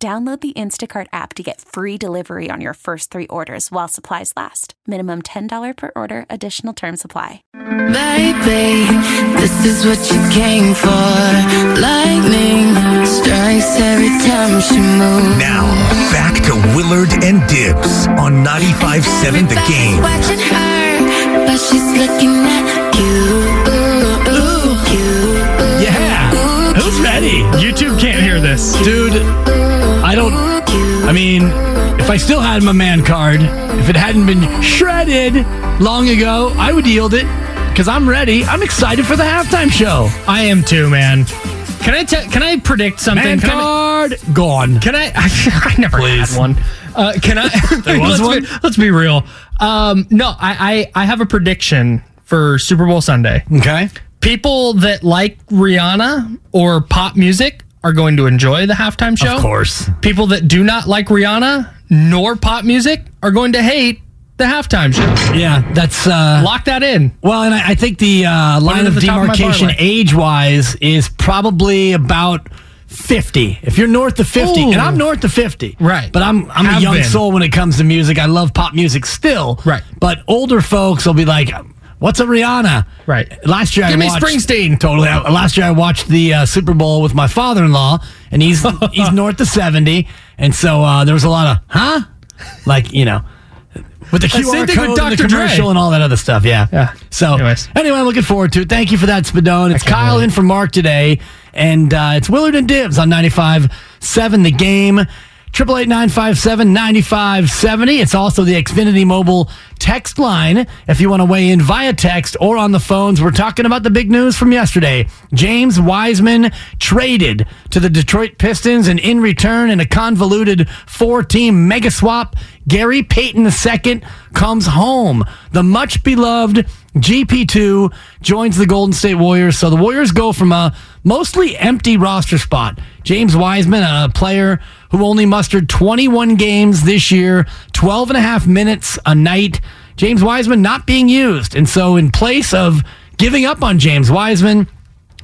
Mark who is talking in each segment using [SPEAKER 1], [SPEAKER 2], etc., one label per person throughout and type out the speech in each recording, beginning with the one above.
[SPEAKER 1] Download the Instacart app to get free delivery on your first three orders while supplies last. Minimum $10 per order, additional term supply.
[SPEAKER 2] Baby, this is what you came for. Lightning strikes every time she moves.
[SPEAKER 3] Now, back to Willard and Dibs on 95.7 The Game.
[SPEAKER 2] Watching her, but she's looking at you.
[SPEAKER 4] YouTube can't hear this.
[SPEAKER 5] Dude, I don't. I mean, if I still had my man card, if it hadn't been shredded long ago, I would yield it because I'm ready. I'm excited for the halftime show.
[SPEAKER 4] I am too, man. Can I te- can I predict something?
[SPEAKER 5] Man
[SPEAKER 4] can I,
[SPEAKER 5] card gone.
[SPEAKER 4] can I? I never
[SPEAKER 5] Please.
[SPEAKER 4] had one. Uh, can I?
[SPEAKER 5] There was
[SPEAKER 4] let's,
[SPEAKER 5] one?
[SPEAKER 4] Be, let's be real. Um, no, I, I I have a prediction for Super Bowl Sunday.
[SPEAKER 5] Okay.
[SPEAKER 4] People that like Rihanna or pop music are going to enjoy the halftime show.
[SPEAKER 5] Of course.
[SPEAKER 4] People that do not like Rihanna nor pop music are going to hate the halftime show.
[SPEAKER 5] Yeah, that's. uh
[SPEAKER 4] Lock that in.
[SPEAKER 5] Well, and I, I think the uh, line of
[SPEAKER 4] the top of my
[SPEAKER 5] demarcation age wise is probably about 50. If you're north of 50,
[SPEAKER 4] Ooh.
[SPEAKER 5] and I'm north of 50.
[SPEAKER 4] Right.
[SPEAKER 5] But I'm I'm a young
[SPEAKER 4] been.
[SPEAKER 5] soul when it comes to music. I love pop music still.
[SPEAKER 4] Right.
[SPEAKER 5] But older folks will be like, what's a Rihanna?
[SPEAKER 4] Right.
[SPEAKER 5] Last year
[SPEAKER 4] Give
[SPEAKER 5] I
[SPEAKER 4] me
[SPEAKER 5] watched
[SPEAKER 4] Springsteen.
[SPEAKER 5] Totally. I- Last year I watched the uh, Super Bowl with my father-in-law, and he's he's north of 70, and so uh, there was a lot of huh, like you know. With the
[SPEAKER 4] same
[SPEAKER 5] QR
[SPEAKER 4] thing with
[SPEAKER 5] code and the
[SPEAKER 4] Dr. Dre.
[SPEAKER 5] commercial and all that other stuff, yeah.
[SPEAKER 4] Yeah.
[SPEAKER 5] So,
[SPEAKER 4] Anyways.
[SPEAKER 5] anyway, I'm looking forward to it. Thank you for that, Spadone. It's Kyle
[SPEAKER 4] wait.
[SPEAKER 5] in for Mark today, and uh, it's Willard and Dibs on 95.7 The Game. Triple eight nine five seven ninety five seventy. It's also the Xfinity Mobile text line if you want to weigh in via text or on the phones. We're talking about the big news from yesterday. James Wiseman traded to the Detroit Pistons, and in return, in a convoluted four-team mega swap, Gary Payton II comes home. The much beloved GP2 joins the Golden State Warriors. So the Warriors go from a mostly empty roster spot. James Wiseman, a player who only mustered 21 games this year, 12 and a half minutes a night. James Wiseman not being used. And so in place of giving up on James Wiseman,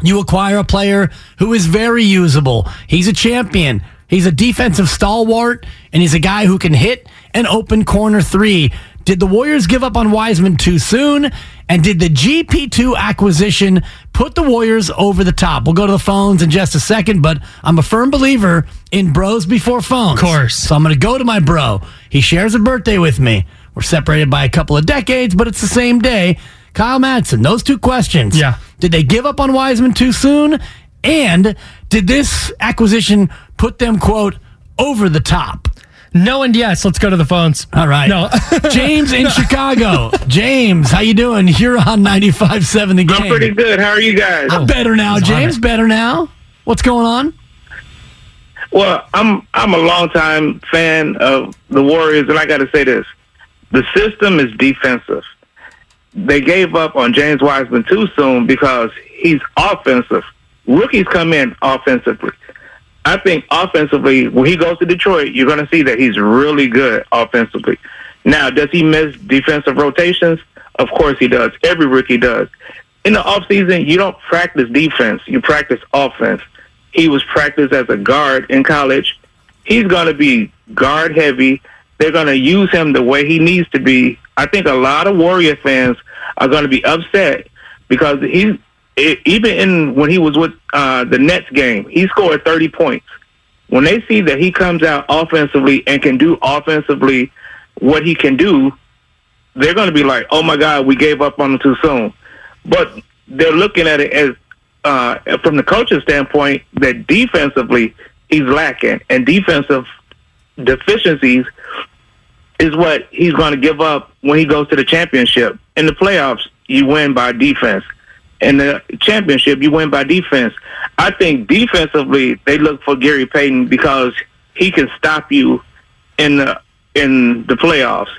[SPEAKER 5] you acquire a player who is very usable. He's a champion. He's a defensive stalwart, and he's a guy who can hit an open corner three. Did the Warriors give up on Wiseman too soon? And did the GP2 acquisition put the Warriors over the top? We'll go to the phones in just a second, but I'm a firm believer in bros before phones.
[SPEAKER 4] Of course.
[SPEAKER 5] So I'm going to go to my bro. He shares a birthday with me. We're separated by a couple of decades, but it's the same day. Kyle Madsen, those two questions.
[SPEAKER 4] Yeah.
[SPEAKER 5] Did they give up on Wiseman too soon? And did this acquisition put them, quote, over the top?
[SPEAKER 4] No and yes. Let's go to the phones.
[SPEAKER 5] All right.
[SPEAKER 4] No.
[SPEAKER 5] James in Chicago. James, how you doing? You're on 95.7 the game.
[SPEAKER 6] I'm pretty good. How are you guys?
[SPEAKER 5] I'm better now, James. Better now. What's going on?
[SPEAKER 6] Well, I'm I'm a longtime fan of the Warriors, and I got to say this: the system is defensive. They gave up on James Wiseman too soon because he's offensive. Rookies come in offensively. I think offensively, when he goes to Detroit, you're going to see that he's really good offensively. Now, does he miss defensive rotations? Of course he does. Every rookie does. In the offseason, you don't practice defense, you practice offense. He was practiced as a guard in college. He's going to be guard heavy. They're going to use him the way he needs to be. I think a lot of Warrior fans are going to be upset because he's e- even in when he was with uh, the Nets game, he scored 30 points. When they see that he comes out offensively and can do offensively what he can do, they're going to be like, "Oh my God, we gave up on him too soon." But they're looking at it as uh, from the coach's standpoint that defensively he's lacking, and defensive
[SPEAKER 7] deficiencies is what he's going to give up when he goes to the championship. In the playoffs, you win by defense. In the championship, you win by defense. I think defensively, they look for Gary Payton because he can stop you in the in the playoffs.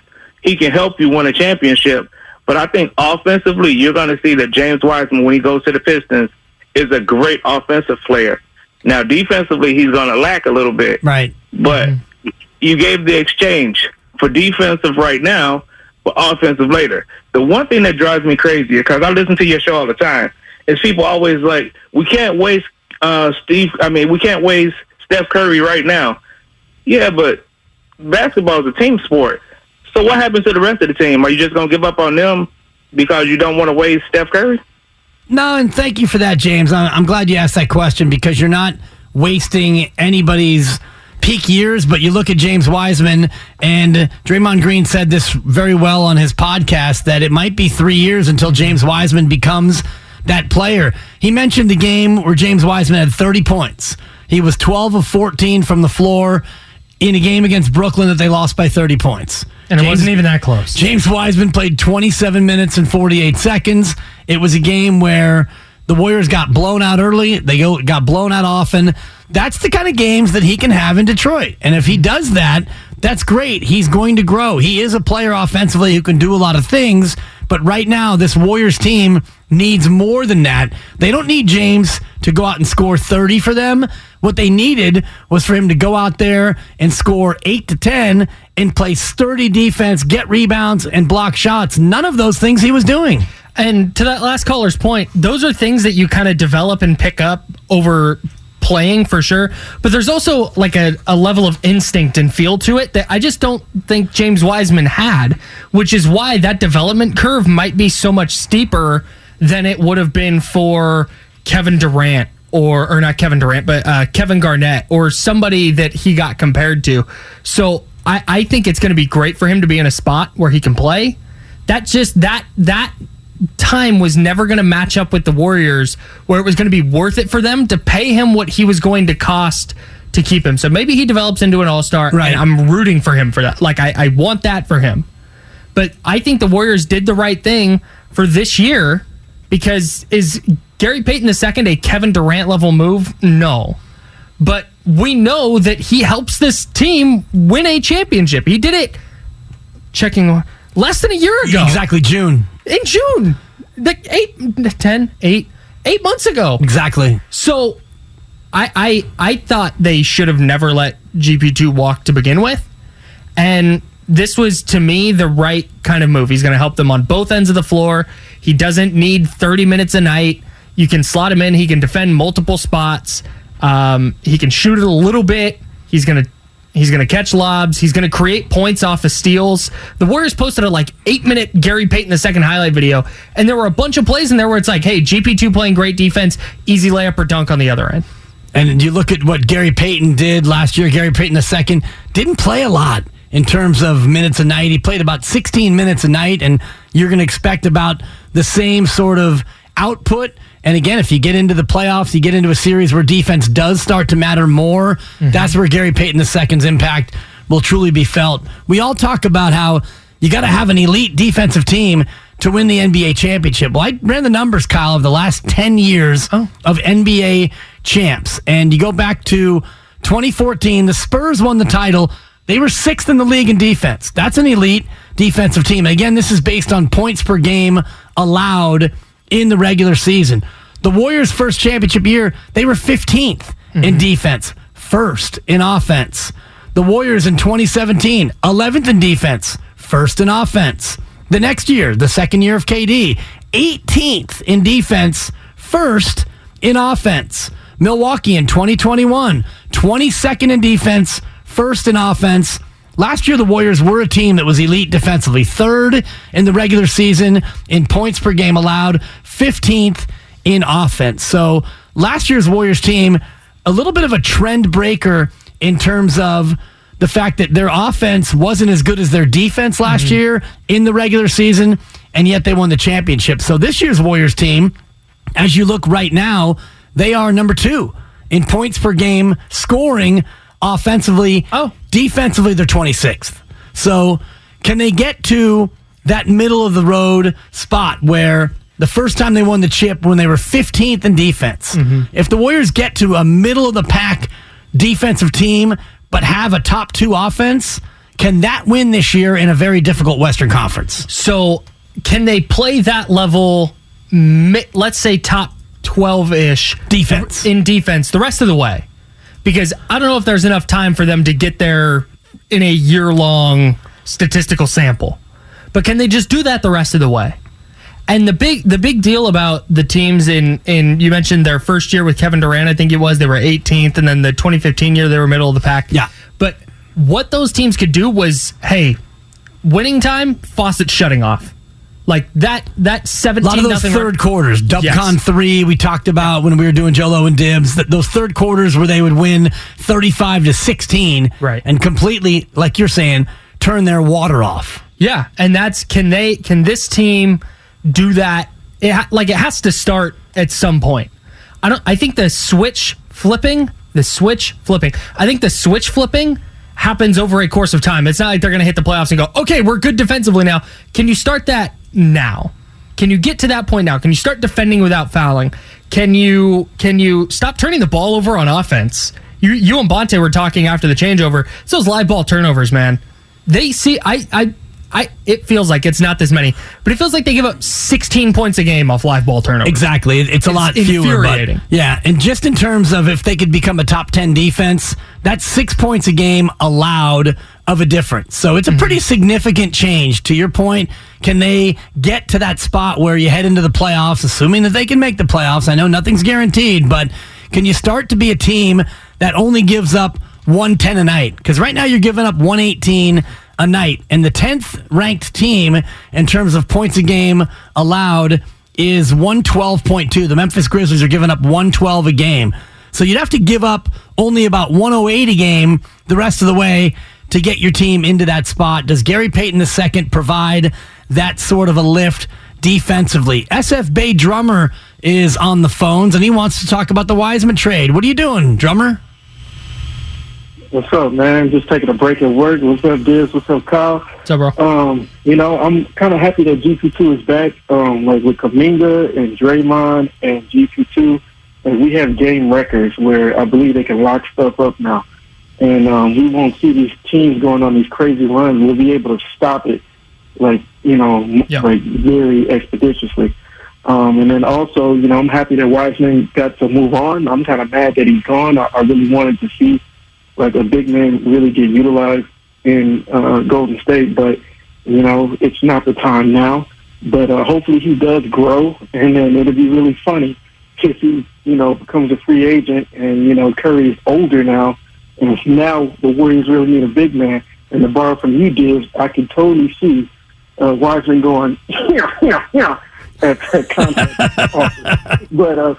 [SPEAKER 7] He can help you win a championship. But I think offensively, you're going to see that James Wiseman, when he goes to the Pistons, is a great offensive player. Now, defensively, he's going to lack a little bit.
[SPEAKER 5] Right.
[SPEAKER 7] But mm-hmm. you gave the exchange for defensive right now, for offensive later. The one thing that drives me crazy, because I listen to your show all the time, is people always like, we can't waste uh, Steve. I mean, we can't waste Steph Curry right now. Yeah, but basketball is a team sport. So what happens to the rest of the team? Are you just going to give up on them because you don't want to waste Steph Curry?
[SPEAKER 5] No, and thank you for that, James. I'm glad you asked that question because you're not wasting anybody's peak years, but you look at James Wiseman, and Draymond Green said this very well on his podcast that it might be three years until James Wiseman becomes that player. He mentioned the game where James Wiseman had 30 points. He was 12 of 14 from the floor in a game against Brooklyn that they lost by 30 points.
[SPEAKER 4] And it wasn't even that close.
[SPEAKER 5] James Wiseman played 27 minutes and 48 seconds. It was a game where the Warriors got blown out early. They go, got blown out often. That's the kind of games that he can have in Detroit. And if he does that, that's great. He's going to grow. He is a player offensively who can do a lot of things. But right now, this Warriors team needs more than that. They don't need James to go out and score 30 for them. What they needed was for him to go out there and score 8 to 10 and play sturdy defense, get rebounds, and block shots. None of those things he was doing.
[SPEAKER 4] And to that last caller's point, those are things that you kind of develop and pick up over playing for sure. But there's also like a, a level of instinct and feel to it that I just don't think James Wiseman had, which is why that development curve might be so much steeper than it would have been for Kevin Durant or or not Kevin Durant, but uh, Kevin Garnett or somebody that he got compared to. So I, I think it's going to be great for him to be in a spot where he can play. That just that that time was never going to match up with the Warriors where it was going to be worth it for them to pay him what he was going to cost to keep him. So maybe he develops into an all star.
[SPEAKER 5] Right.
[SPEAKER 4] And I'm rooting for him for that. Like I, I want that for him. But I think the Warriors did the right thing for this year because is Gary Payton II a Kevin Durant level move? No. But we know that he helps this team win a championship. He did it checking less than a year ago.
[SPEAKER 5] Exactly, June.
[SPEAKER 4] In June. Like eight, 10, eight, eight months ago.
[SPEAKER 5] Exactly.
[SPEAKER 4] So I, I I thought they should have never let GP2 walk to begin with. And this was to me the right kind of move. He's going to help them on both ends of the floor. He doesn't need 30 minutes a night. You can slot him in. He can defend multiple spots. Um, he can shoot it a little bit. He's going to He's going to catch lobs. He's going to create points off of steals. The Warriors posted a like eight minute Gary Payton the second highlight video, and there were a bunch of plays in there where it's like, hey, GP2 playing great defense, easy layup or dunk on the other end.
[SPEAKER 5] And you look at what Gary Payton did last year. Gary Payton II didn't play a lot in terms of minutes a night. He played about 16 minutes a night, and you're going to expect about the same sort of output. And again, if you get into the playoffs, you get into a series where defense does start to matter more. Mm-hmm. That's where Gary Payton II's impact will truly be felt. We all talk about how you got to have an elite defensive team to win the NBA championship. Well, I ran the numbers, Kyle, of the last 10 years oh. of NBA champs. And you go back to 2014, the Spurs won the title. They were sixth in the league in defense. That's an elite defensive team. And again, this is based on points per game allowed in the regular season. The Warriors' first championship year, they were 15th in mm-hmm. defense, first in offense. The Warriors in 2017, 11th in defense, first in offense. The next year, the second year of KD, 18th in defense, first in offense. Milwaukee in 2021, 22nd in defense, first in offense. Last year, the Warriors were a team that was elite defensively, third in the regular season in points per game allowed, 15th in offense. So last year's Warriors team, a little bit of a trend breaker in terms of the fact that their offense wasn't as good as their defense last mm-hmm. year in the regular season, and yet they won the championship. So this year's Warriors team, as you look right now, they are number two in points per game scoring offensively.
[SPEAKER 4] Oh.
[SPEAKER 5] defensively they're 26th. So can they get to that middle of the road spot where the first time they won the chip when they were 15th in defense? Mm-hmm. If the Warriors get to a middle of the pack defensive team but have a top two offense, can that win this year in a very difficult Western Conference?
[SPEAKER 4] So, can they play that level, let's say top 12 ish
[SPEAKER 5] Defense.
[SPEAKER 4] in defense the rest of the way? Because I don't know if there's enough time for them to get there in a year long statistical sample. But can they just do that the rest of the way? And the big the big deal about the teams in in you mentioned their first year with Kevin Durant, I think it was they were 18th, and then the 2015 year they were middle of the pack.
[SPEAKER 5] Yeah.
[SPEAKER 4] But what those teams could do was, hey, winning time, faucet shutting off. Like that that
[SPEAKER 5] seventeen.
[SPEAKER 4] A
[SPEAKER 5] lot of those third quarters, Dubcon
[SPEAKER 4] Yes.
[SPEAKER 5] three, we talked about when we were doing Jolo and Dibs. That those third quarters where they would win thirty-five to sixteen,
[SPEAKER 4] Right.
[SPEAKER 5] and completely, like you're saying, turn their water off.
[SPEAKER 4] Yeah, and that's can they can this team do that? It ha- like it has to start at some point. I don't. I think the switch flipping, the switch flipping. I think the switch flipping happens over a course of time. It's not like they're going to hit the playoffs and go, okay, we're good defensively now. Can you start that now? Can you get to that point now? Can you start defending without fouling? Can you can you stop turning the ball over on offense? You you and Bonte were talking after the changeover. It's those live ball turnovers, man. They see I I I it feels like it's not this many, but it feels like they give up 16 points a game off live ball turnovers.
[SPEAKER 5] Exactly, It- it's a
[SPEAKER 4] It's
[SPEAKER 5] lot fewer. But yeah, and just in terms of if they could become a top ten defense, that's six points a game allowed of a difference. So it's a mm-hmm. pretty significant change. To your point, can they get to that spot where you head into the playoffs, assuming that they can make the playoffs? I know nothing's guaranteed, but can you start to be a team that only gives up 110 a night? Because right now you're giving up 118 a night, and the 10th ranked team in terms of points a game allowed is 112.2. The Memphis Grizzlies are giving up 112 a game. So you'd have to give up only about 108 a game the rest of the way to get your team into that spot. Does Gary Payton II provide that sort of a lift defensively? SF Bay Drummer is on the phones and he wants to talk about the Wiseman trade. What are you doing, Drummer?
[SPEAKER 8] What's up, man? Just taking a break at work. What's up, Diz? What's up, Kyle?
[SPEAKER 4] What's up, bro?
[SPEAKER 8] Um, you know, I'm kind of happy that GP2 is back. Um, like with Kuminga and Draymond and GP2, and we have game records where I believe they can lock stuff up now, and um, we won't see these teams going on these crazy runs. We'll be able to stop it, like you know,
[SPEAKER 4] Yeah.
[SPEAKER 8] like very expeditiously. Um, and then also, you know, I'm happy that Wiseman got to move on. I'm kind of mad that he's gone. I, I really wanted to see like a big man really get utilized in uh, Golden State, but you know it's not the time now. But uh, hopefully he does grow, and then it'll be really funny if he you know becomes a free agent, and you know Curry is older now, and now the Warriors really need a big man. And to borrow from you, Divs, I can totally see uh, Wiseman going yeah yeah yeah at that contract. But uh,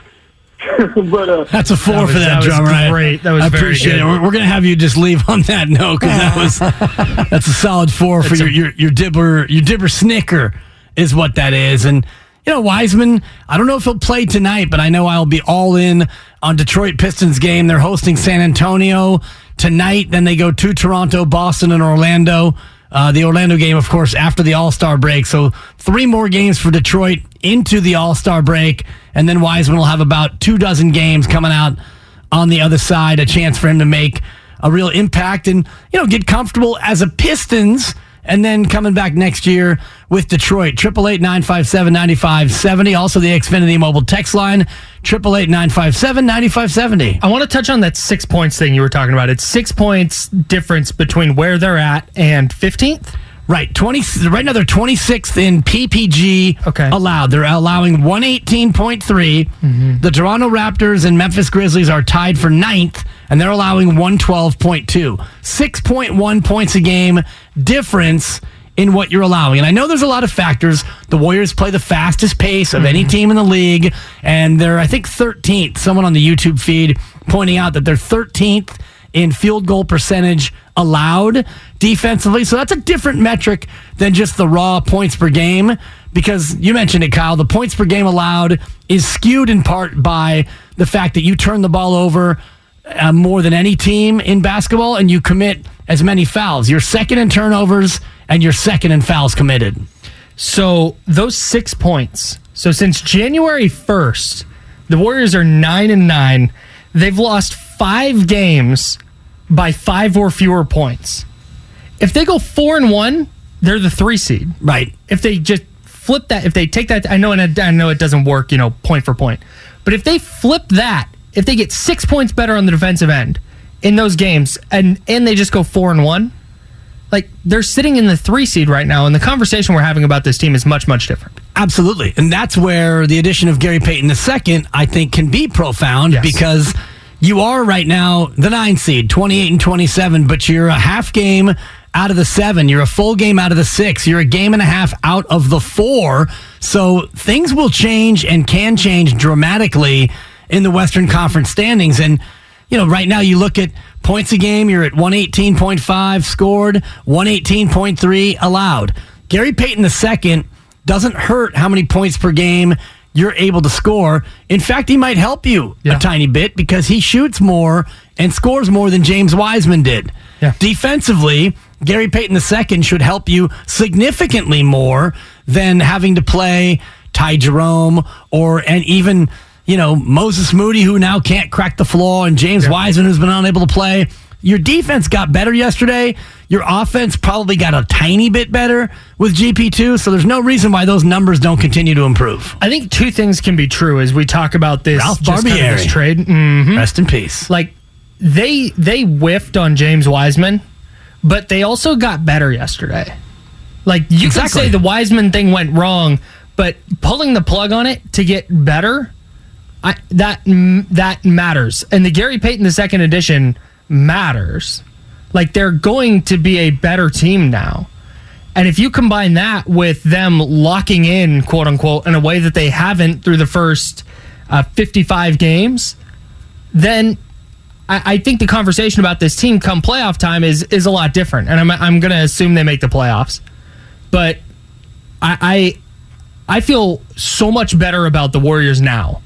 [SPEAKER 8] but uh,
[SPEAKER 5] That's a four
[SPEAKER 4] That was-
[SPEAKER 5] for that,
[SPEAKER 4] that was
[SPEAKER 5] drummer. I-
[SPEAKER 4] great. That was
[SPEAKER 5] I
[SPEAKER 4] very
[SPEAKER 5] appreciate
[SPEAKER 4] good.
[SPEAKER 5] it. We're, we're going to have you just leave on that note because that was that's a solid four for your,
[SPEAKER 4] a-
[SPEAKER 5] your your dibber your dibber snicker is what that is. And you know Wiseman, I don't know if he'll play tonight, but I know I'll be all in on Detroit Pistons game. They're hosting San Antonio tonight. Then they go to Toronto, Boston, and Orlando. Uh, the Orlando game, of course, after the All Star break. So three more games for Detroit into the All Star break, and then Wiseman will have about two dozen games coming out on the other side. A chance for him to make a real impact and you know get comfortable as a Pistons. And then coming back next year with Detroit, triple eight nine five seven ninety five seventy. Also the Xfinity mobile text line, triple eight nine five seven ninety five seventy.
[SPEAKER 4] I want to touch on that six points thing you were talking about. It's six points difference between where they're at and 15th.
[SPEAKER 5] Right, twenty. Right now they're twenty sixth in PPG
[SPEAKER 4] Okay.
[SPEAKER 5] allowed. They're allowing one eighteen point mm-hmm. The Toronto Raptors and Memphis Grizzlies are tied for ninth, and they're allowing one twelve point two. Six point one points a game difference in what you're allowing. And I know there's a lot of factors. The Warriors play the fastest pace of any mm-hmm. team in the league, and they're I think thirteenth. Someone on the YouTube feed pointing out that they're thirteenth in field goal percentage allowed defensively. So that's a different metric than just the raw points per game because you mentioned it, Kyle. The points per game allowed is skewed in part by the fact that you turn the ball over uh, more than any team in basketball, and you commit as many fouls. You're second in turnovers, and you're second in fouls committed.
[SPEAKER 4] So those six points. So since January first, the Warriors are nine and nine. They've lost five games by five or fewer points. If they go four and one, they're the three seed.
[SPEAKER 5] Right.
[SPEAKER 4] If they just flip that, if they take that, I know, and I know it doesn't work, you know, point for point. But if they flip that, if they get six points better on the defensive end in those games, and and they just go four and one, like they're sitting in the three seed right now, and the conversation we're having about this team is much much different.
[SPEAKER 5] Absolutely. And that's where the addition of Gary Payton II, I think, can be profound
[SPEAKER 4] Yes.
[SPEAKER 5] because you are right now the nine seed, 28 and 27, but you're a half game out of the seven. You're a full game out of the six. You're a game and a half out of the four. So things will change and can change dramatically in the Western Conference standings. And, you know, right now you look at points a game, you're at 118.5 scored, 118.3 allowed. Gary Payton II doesn't hurt how many points per game you're able to score. In fact, he might help you
[SPEAKER 4] Yeah.
[SPEAKER 5] a tiny bit because he shoots more and scores more than James Wiseman did.
[SPEAKER 4] Yeah.
[SPEAKER 5] Defensively, Gary Payton II should help you significantly more than having to play Ty Jerome or and even you know Moses Moody who now can't crack the floor and James Wiseman who's been unable to play. Your defense got better yesterday. Your offense probably got a tiny bit better with GP2, so there's no reason why those numbers don't continue to improve.
[SPEAKER 4] I think two things can be true as we talk about this,
[SPEAKER 5] Ralph
[SPEAKER 4] just kind of this trade. Mhm.
[SPEAKER 5] Rest in peace.
[SPEAKER 4] Like they they whiffed on James Wiseman, but they also got better yesterday. Like you
[SPEAKER 5] Exactly.
[SPEAKER 4] could say the Wiseman thing went wrong, but pulling the plug on it to get better, I, that that matters. And the Gary Payton the second edition matters. Like they're going to be a better team now. And if you combine that with them locking in, quote unquote, in a way that they haven't through the first uh, 55 games, then I, I think the conversation about this team come playoff time is is a lot different. And I'm, I'm going to assume they make the playoffs. But I, I I feel so much better about the Warriors now.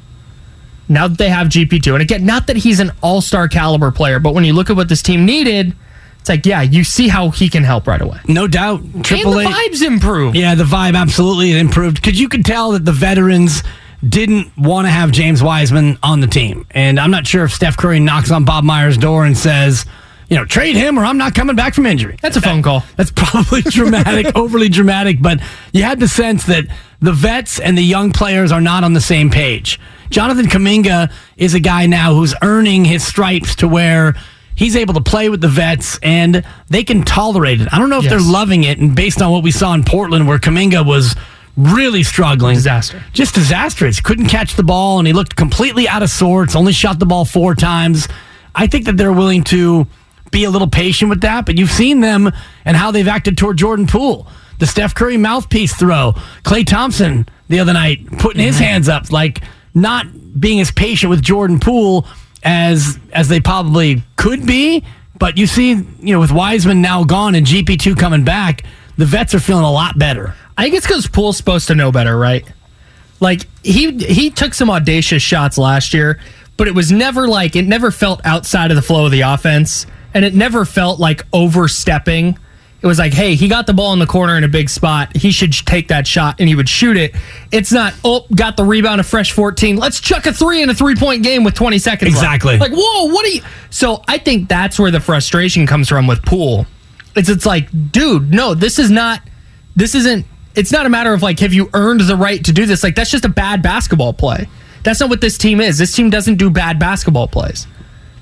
[SPEAKER 4] Now that they have GP2. And again, not that he's an all star caliber player, but when you look at what this team needed, it's like, yeah, you see how he can help right away.
[SPEAKER 5] No doubt. Triple
[SPEAKER 4] and the
[SPEAKER 5] A-
[SPEAKER 4] vibes improved.
[SPEAKER 5] Yeah, the vibe absolutely improved because you could tell that the veterans didn't want to have James Wiseman on the team. And I'm not sure if Steph Curry knocks on Bob Myers' door and says, you know, trade him or I'm not coming back from injury.
[SPEAKER 4] That's a phone call.
[SPEAKER 5] That's probably dramatic, overly dramatic, but you had the sense that the vets and the young players are not on the same page. Jonathan Kuminga is a guy now who's earning his stripes to where he's able to play with the vets and they can tolerate it. I don't know if
[SPEAKER 4] Yes.
[SPEAKER 5] they're loving it, and based on what we saw in Portland, where Kuminga was really struggling,
[SPEAKER 4] Disaster.
[SPEAKER 5] just disastrous. Couldn't catch the ball, and he looked completely out of sorts. Only shot the ball four times. I think that they're willing to be a little patient with that, but you've seen them and how they've acted toward Jordan Poole. The Steph Curry mouthpiece throw, Klay Thompson the other night putting his mm-hmm. hands up, like not being as patient with Jordan Poole as as they probably could be. But you see, you know, with Wiseman now gone and GP two coming back, the vets are feeling a lot better.
[SPEAKER 4] I think it's because Poole's supposed to know better, right? Like he he took some audacious shots last year, but it was never like it never felt outside of the flow of the offense, and it never felt like overstepping. It was like, hey, he got the ball in the corner in a big spot. He should take that shot and he would shoot it. It's not, oh, got the rebound, a fresh 14. Let's chuck a three in a three point game with 20 seconds left.
[SPEAKER 5] Exactly.
[SPEAKER 4] Like, whoa, what are you? So I think that's where the frustration comes from with Poole. It's it's like, dude, no, this is not. This isn't. It's not a matter of like, have you earned the right to do this? Like, that's just a bad basketball play. That's not what this team is. This team doesn't do bad basketball plays.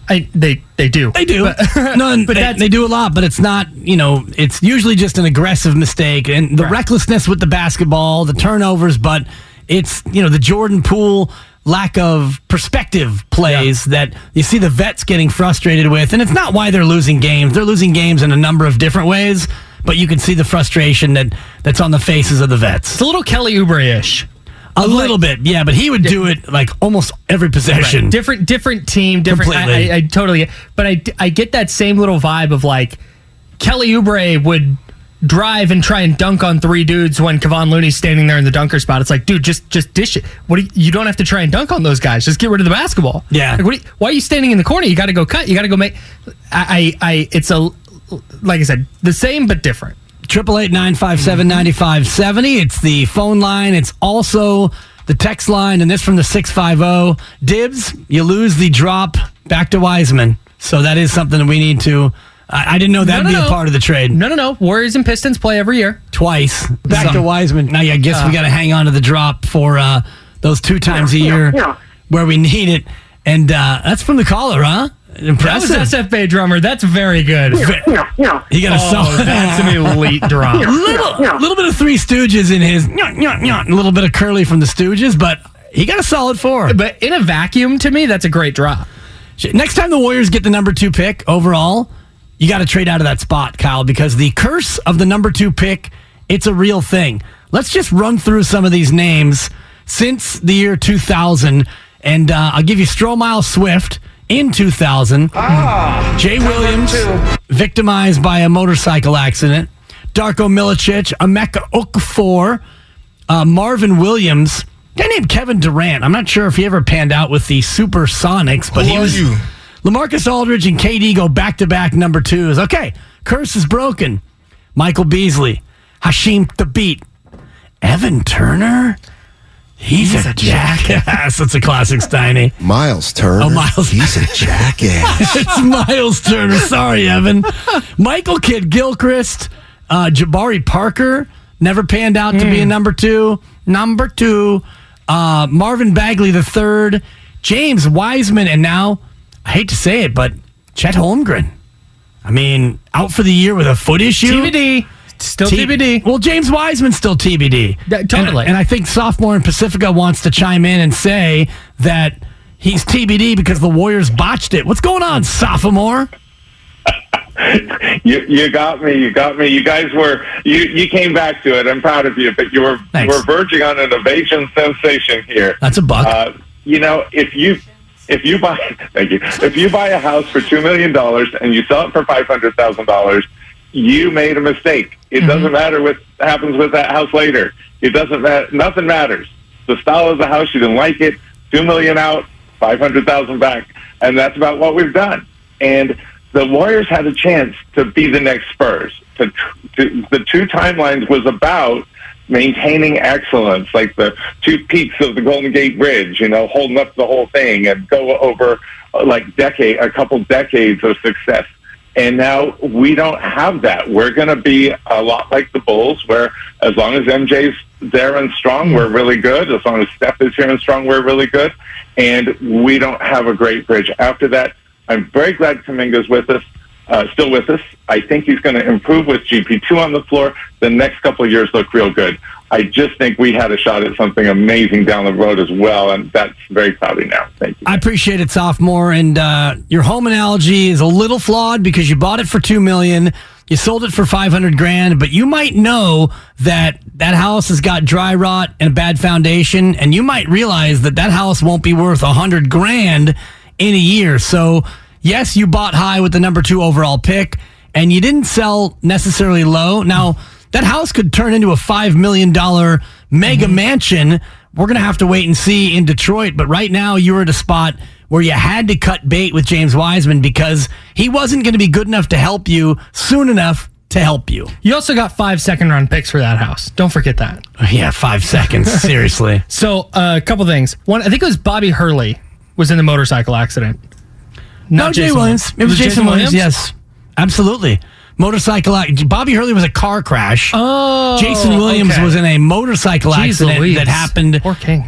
[SPEAKER 4] I they they do.
[SPEAKER 5] They do.
[SPEAKER 4] But,
[SPEAKER 5] no,
[SPEAKER 4] but
[SPEAKER 5] they, they do a lot, but it's not, you know, it's usually just an aggressive mistake and the
[SPEAKER 4] Right.
[SPEAKER 5] recklessness with the basketball, the turnovers, but it's, you know, the Jordan Poole lack of perspective plays that you see the vets getting frustrated with. And it's not why they're losing games. They're losing games in a number of different ways, but you can see the frustration that that's on the faces of the vets.
[SPEAKER 4] it's a little Kelly Oubre
[SPEAKER 5] A little bit, yeah, but he would do it like almost every possession.
[SPEAKER 4] Right. Different, different team, different. I. I, I totally, but I, I get that same little vibe of like Kelly Oubre would drive and try and dunk on three dudes when Kevon Looney's standing there in the dunker spot. It's like, dude, just just dish it. What do you, you don't have to try and dunk on those guys. Just get rid of the basketball.
[SPEAKER 5] Yeah.
[SPEAKER 4] Like, you- why are you standing in the corner? You got to go cut. You got to go make. I, I I it's a like I said, the same but different.
[SPEAKER 5] Triple eight nine five seven ninety five seventy. It's the phone line. It's also the text line, and this from the six five zero. Dibs, you lose the drop back to Wiseman, so that is something that we need to. I, I didn't know that'd
[SPEAKER 4] No, no,
[SPEAKER 5] be a
[SPEAKER 4] no.
[SPEAKER 5] part of the trade.
[SPEAKER 4] No, no, no. Warriors and Pistons play every year.
[SPEAKER 5] Twice back
[SPEAKER 4] Some-
[SPEAKER 5] to Wiseman. Now, yeah, I guess we got to hang on to the drop for uh, those two times a year
[SPEAKER 8] yeah.
[SPEAKER 5] where we need it, and uh, that's from the caller, huh?
[SPEAKER 4] That was
[SPEAKER 5] Impressive.
[SPEAKER 4] SFA drummer. That's very good.
[SPEAKER 8] Yeah, yeah.
[SPEAKER 5] He got a
[SPEAKER 4] Oh,
[SPEAKER 5] solid.
[SPEAKER 4] that's an elite drop.
[SPEAKER 5] little,
[SPEAKER 8] Yeah.
[SPEAKER 5] little bit of Three Stooges in his, nyah, nyah, nyah, a little bit of Curly from the Stooges, but he got a solid four.
[SPEAKER 4] But in a vacuum, to me, that's a great drop.
[SPEAKER 5] Next time the Warriors get the number two pick overall, you got to trade out of that spot, Kyle, because the curse of the number two pick, it's a real thing. Let's just run through some of these names since the year 2000, and uh, I'll give you Stromile Swift in 2000. Jay Williams, victimized by a motorcycle accident. Darko Milicic, Emeka Okafor, uh, Marvin Williams, a guy named Kevin Durant. I'm not sure if he ever panned out with the Supersonics, but
[SPEAKER 9] Who
[SPEAKER 5] he was.
[SPEAKER 9] you?
[SPEAKER 5] Lamarcus Aldridge and KD go back to back number twos. Okay, curse is broken. Michael Beasley, Hasheem Thabeet, Evan Turner. He's, a, jackass. That's a classic Steiny.
[SPEAKER 10] Miles Turner.
[SPEAKER 5] Oh, Miles.
[SPEAKER 10] He's a jackass.
[SPEAKER 5] it's Miles Turner. Sorry, Evan. Michael Kidd Gilchrist, uh, Jabari Parker never panned out to be a number two. Number two, uh, Marvin Bagley the third, James Wiseman, and now I hate to say it, but Chet Holmgren. I mean, out for the year with a foot issue.
[SPEAKER 4] TBD. Still
[SPEAKER 5] T-
[SPEAKER 4] TBD.
[SPEAKER 5] Well, James Wiseman's still TBD.
[SPEAKER 4] Yeah, totally.
[SPEAKER 5] And, and I think sophomore in Pacifica wants to chime in and say that he's TBD because the Warriors botched it. What's going on, sophomore?
[SPEAKER 11] You, you got me. You got me. You guys were you. You came back to it. I'm proud of you. But you were
[SPEAKER 5] Thanks.
[SPEAKER 11] you were verging on an ovation sensation here.
[SPEAKER 5] That's a buck.
[SPEAKER 11] Uh, you know, if you if you buy thank you if you buy a house for two million dollars and you sell it for five hundred thousand dollars, you made a mistake. It doesn't matter what happens with that house later. It doesn't matter. Nothing matters. The style of the house, you didn't like it. Two million out, five hundred thousand back, and that's about what we've done. And the Warriors had a chance to be the next Spurs. To, to the two timelines was about maintaining excellence, like the two peaks of the Golden Gate Bridge, you know, holding up the whole thing and go over uh, like decade, a couple decades of success. And now we don't have that. We're going to be a lot like the Bulls, where as long as MJ's there and strong, we're really good. As long as Steph is here and strong, we're really good. And we don't have a great bridge. After that, I'm very glad Kuminga's with us, uh, still with us. I think he's going to improve with GP2 on the floor. The next couple of years look real good. I just think we had a shot at something amazing down the road as well, and that's very cloudy now. Thank you.
[SPEAKER 5] I appreciate it, sophomore. And uh, your home analogy is a little flawed because you bought it for two million, you sold it for five hundred grand, but you might know that that house has got dry rot and a bad foundation, and you might realize that that house won't be worth a hundred grand in a year. So yes, you bought high with the number two overall pick, and you didn't sell necessarily low. Now that house could turn into a five million dollar mega mansion. We're gonna have to wait and see in Detroit, but right now you're at a spot where you had to cut bait with James Wiseman because he wasn't going to be good enough to help you soon enough to help you.
[SPEAKER 4] You also got five second round picks for that house. Don't forget that.
[SPEAKER 5] Yeah, five seconds. Seriously.
[SPEAKER 4] So uh, a couple things. One, I think it was Bobby Hurley was in the motorcycle accident.
[SPEAKER 5] No, Jay
[SPEAKER 4] Jason
[SPEAKER 5] Williams. It was, Jason, Williams? Yes, absolutely. Motorcycle. Bobby Hurley was a car crash.
[SPEAKER 4] Oh,
[SPEAKER 5] Jason Williams
[SPEAKER 4] okay.
[SPEAKER 5] was in a motorcycle
[SPEAKER 4] Jeez
[SPEAKER 5] accident
[SPEAKER 4] Louise.
[SPEAKER 5] that happened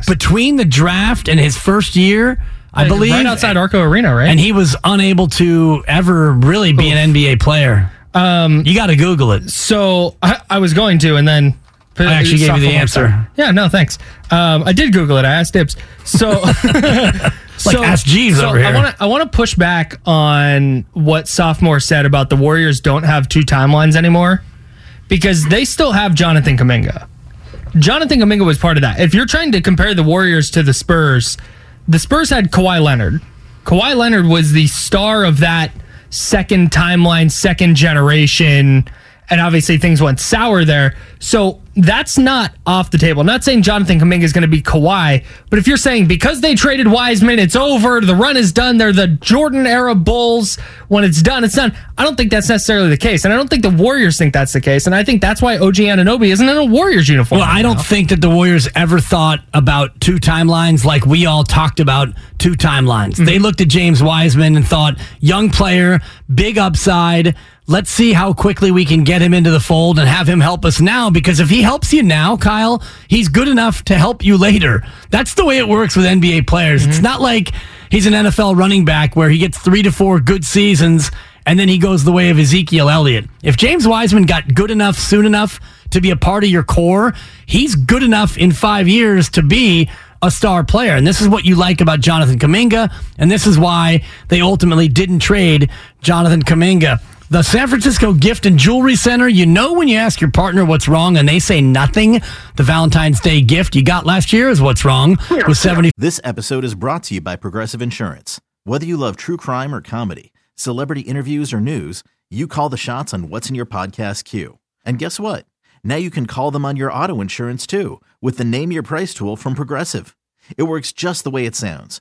[SPEAKER 5] between the draft and his first year, I
[SPEAKER 4] Like,
[SPEAKER 5] believe.
[SPEAKER 4] right outside Arco Arena, right?
[SPEAKER 5] and he was unable to ever really be an NBA player. Um, you got to Google it.
[SPEAKER 4] So I, I was going to, and then
[SPEAKER 5] I actually gave you the answer.
[SPEAKER 4] time. Yeah, no, thanks. Um, I did Google it. I asked Dips. So,
[SPEAKER 5] Like Ask Jeeves
[SPEAKER 4] so
[SPEAKER 5] over here.
[SPEAKER 4] I want to I want to push back on what sophomore said about the Warriors don't have two timelines anymore because they still have Jonathan Kuminga. Jonathan Kuminga was part of that. If you're trying to compare the Warriors to the Spurs, the Spurs had Kawhi Leonard. Kawhi Leonard was the star of that second timeline, second generation. and obviously things went sour there. So that's not off the table. I'm not saying Jonathan Kuminga is going to be Kawhi, but if you're saying because they traded Wiseman, it's over, the run is done, they're the Jordan era Bulls. When it's done, it's done. I don't think that's necessarily the case, and I don't think the Warriors think that's the case, and I think that's why OG Anunoby isn't in a Warriors uniform.
[SPEAKER 5] Well, I don't
[SPEAKER 4] now.
[SPEAKER 5] think that the Warriors ever thought about two timelines like we all talked about two timelines. Mm-hmm. They looked at James Wiseman and thought, young player, big upside. Let's see how quickly we can get him into the fold and have him help us now. Because if he helps you now, Kyle, he's good enough to help you later. That's the way it works with NBA players. It's mm-hmm. not like he's an NFL running back where he gets three to four good seasons and then he goes the way of Ezekiel Elliott. If James Wiseman got good enough soon enough to be a part of your core, he's good enough in five years to be a star player. And this is what you like about Jonathan Kuminga. And this is why they ultimately didn't trade Jonathan Kuminga. The San Francisco Gift and Jewelry Center, you know when you ask your partner what's wrong and they say nothing, the Valentine's Day gift you got last year is what's wrong with 70
[SPEAKER 12] This episode is brought to you by Progressive Insurance. Whether you love true crime or comedy, celebrity interviews or news, you call the shots on what's in your podcast queue. And guess what? Now you can call them on your auto insurance too with the Name Your Price tool from Progressive. It works just the way it sounds.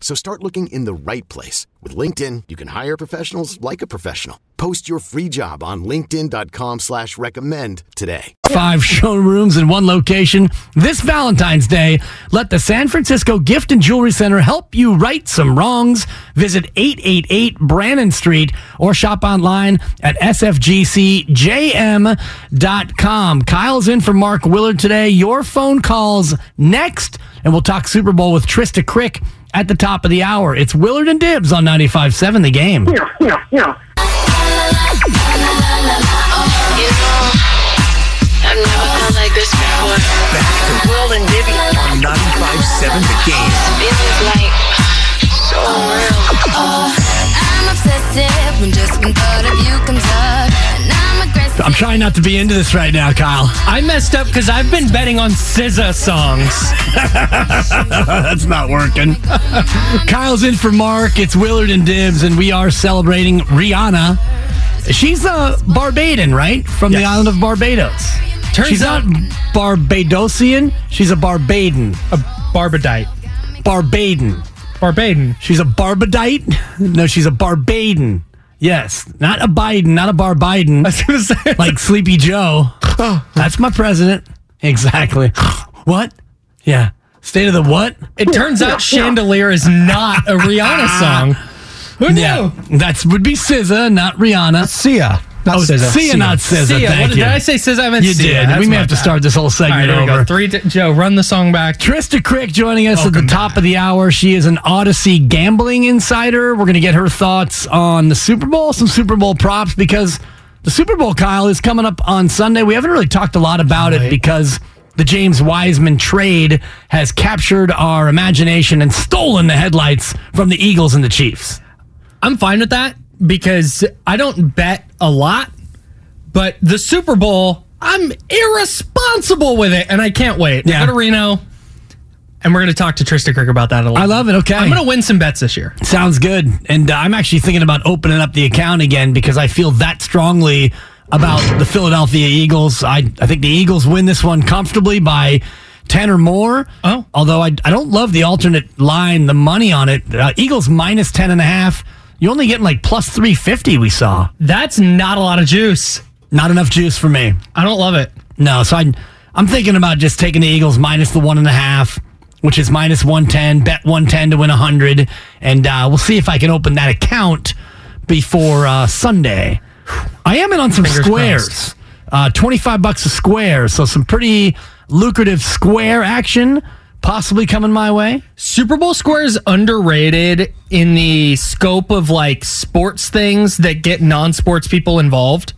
[SPEAKER 13] So start looking in the right place. With LinkedIn, you can hire professionals like a professional. Post your free job on linkedin.com slash recommend today.
[SPEAKER 5] five showrooms in one location. This Valentine's Day, let the San Francisco Gift and Jewelry Center help you right some wrongs. Visit 888 Brannan Street or shop online at sfgcjm.com. Kyle's in for Mark Willard today. Your phone calls next, and we'll talk Super Bowl with Trista Crick at the top of the hour. It's Willard and Dibs on 95.7 The Game.
[SPEAKER 8] Yeah, yeah, yeah.
[SPEAKER 2] I've never felt like this before.
[SPEAKER 3] Back to Will and Dibby on 95.7 The Game.
[SPEAKER 2] Feelings like so real. Oh, I'm obsessive when just one thought of you comes up. I'm
[SPEAKER 5] trying not to be into this right now, Kyle.
[SPEAKER 4] I messed up because I've been betting on SZA songs.
[SPEAKER 5] That's not working. Kyle's in for Mark. It's Willard and Dibs, and we are celebrating Rihanna. She's a Barbadian, right? From the island of Barbados.
[SPEAKER 4] Turns
[SPEAKER 5] she's
[SPEAKER 4] out-
[SPEAKER 5] not Barbadosian. She's a Barbadian.
[SPEAKER 4] A Barbadite.
[SPEAKER 5] Barbadian.
[SPEAKER 4] Barbadian.
[SPEAKER 5] She's a Barbadite? No, she's a Barbadan. Yes, not a Biden, not a Bar Biden.
[SPEAKER 4] I was gonna say
[SPEAKER 5] like Sleepy Joe. That's my president. Exactly. What? Yeah. State of the what?
[SPEAKER 4] it turns out Chandelier is not a Rihanna song. Who knew?
[SPEAKER 5] Yeah, that would be SZA, not Rihanna.
[SPEAKER 9] Sia. Not
[SPEAKER 5] Oh,
[SPEAKER 9] SZA.
[SPEAKER 5] Sia, not SZA.
[SPEAKER 4] Sia.
[SPEAKER 5] Thank
[SPEAKER 4] What,
[SPEAKER 5] you.
[SPEAKER 4] did I say SZA? I meant
[SPEAKER 5] You
[SPEAKER 4] Sia.
[SPEAKER 5] did.
[SPEAKER 4] That's
[SPEAKER 5] we may have to start this whole
[SPEAKER 4] right,
[SPEAKER 5] segment
[SPEAKER 4] there we
[SPEAKER 5] over.
[SPEAKER 4] go. Three. t- Joe, run the song back.
[SPEAKER 5] Trista Crick joining us oh,
[SPEAKER 4] at
[SPEAKER 5] the top of the hour. She is an Odyssey gambling insider. We're going to get her thoughts on the Super Bowl, some Super Bowl props, because the Super Bowl, Kyle, is coming up on Sunday. We haven't really talked a lot about it because the James Wiseman trade has captured our imagination and stolen the headlights from the Eagles and the Chiefs.
[SPEAKER 4] I'm fine with that because I don't bet a lot, but the Super Bowl, I'm irresponsible with it, and I can't wait.
[SPEAKER 5] Yeah.
[SPEAKER 4] Go to Reno, and we're going to talk to Trista Crick about that a little.
[SPEAKER 5] I love it. Okay.
[SPEAKER 4] I'm going to win some bets this year.
[SPEAKER 5] Sounds good. And uh, I'm actually thinking about opening up the account again because I feel that strongly about the Philadelphia Eagles. I, I think the Eagles win this one comfortably by 10 or more.
[SPEAKER 4] Oh.
[SPEAKER 5] Although I, I don't love the alternate line, the money on it. Uh, Eagles minus 10 and a half. You only getting like plus 350 we saw.
[SPEAKER 4] That's not a lot of juice.
[SPEAKER 5] Not enough juice for me.
[SPEAKER 4] I don't love it.
[SPEAKER 5] No, so I, I'm thinking about just taking the Eagles minus the one and a half, which is minus 110, bet 110 to win 100. And uh, we'll see if I can open that account before uh, Sunday. I am in on some
[SPEAKER 4] Fingers
[SPEAKER 5] squares. Uh, 25 bucks a square. So some pretty lucrative square action possibly coming my way.
[SPEAKER 4] Super Bowl square is underrated in the scope of like sports things that get non-sports people involved.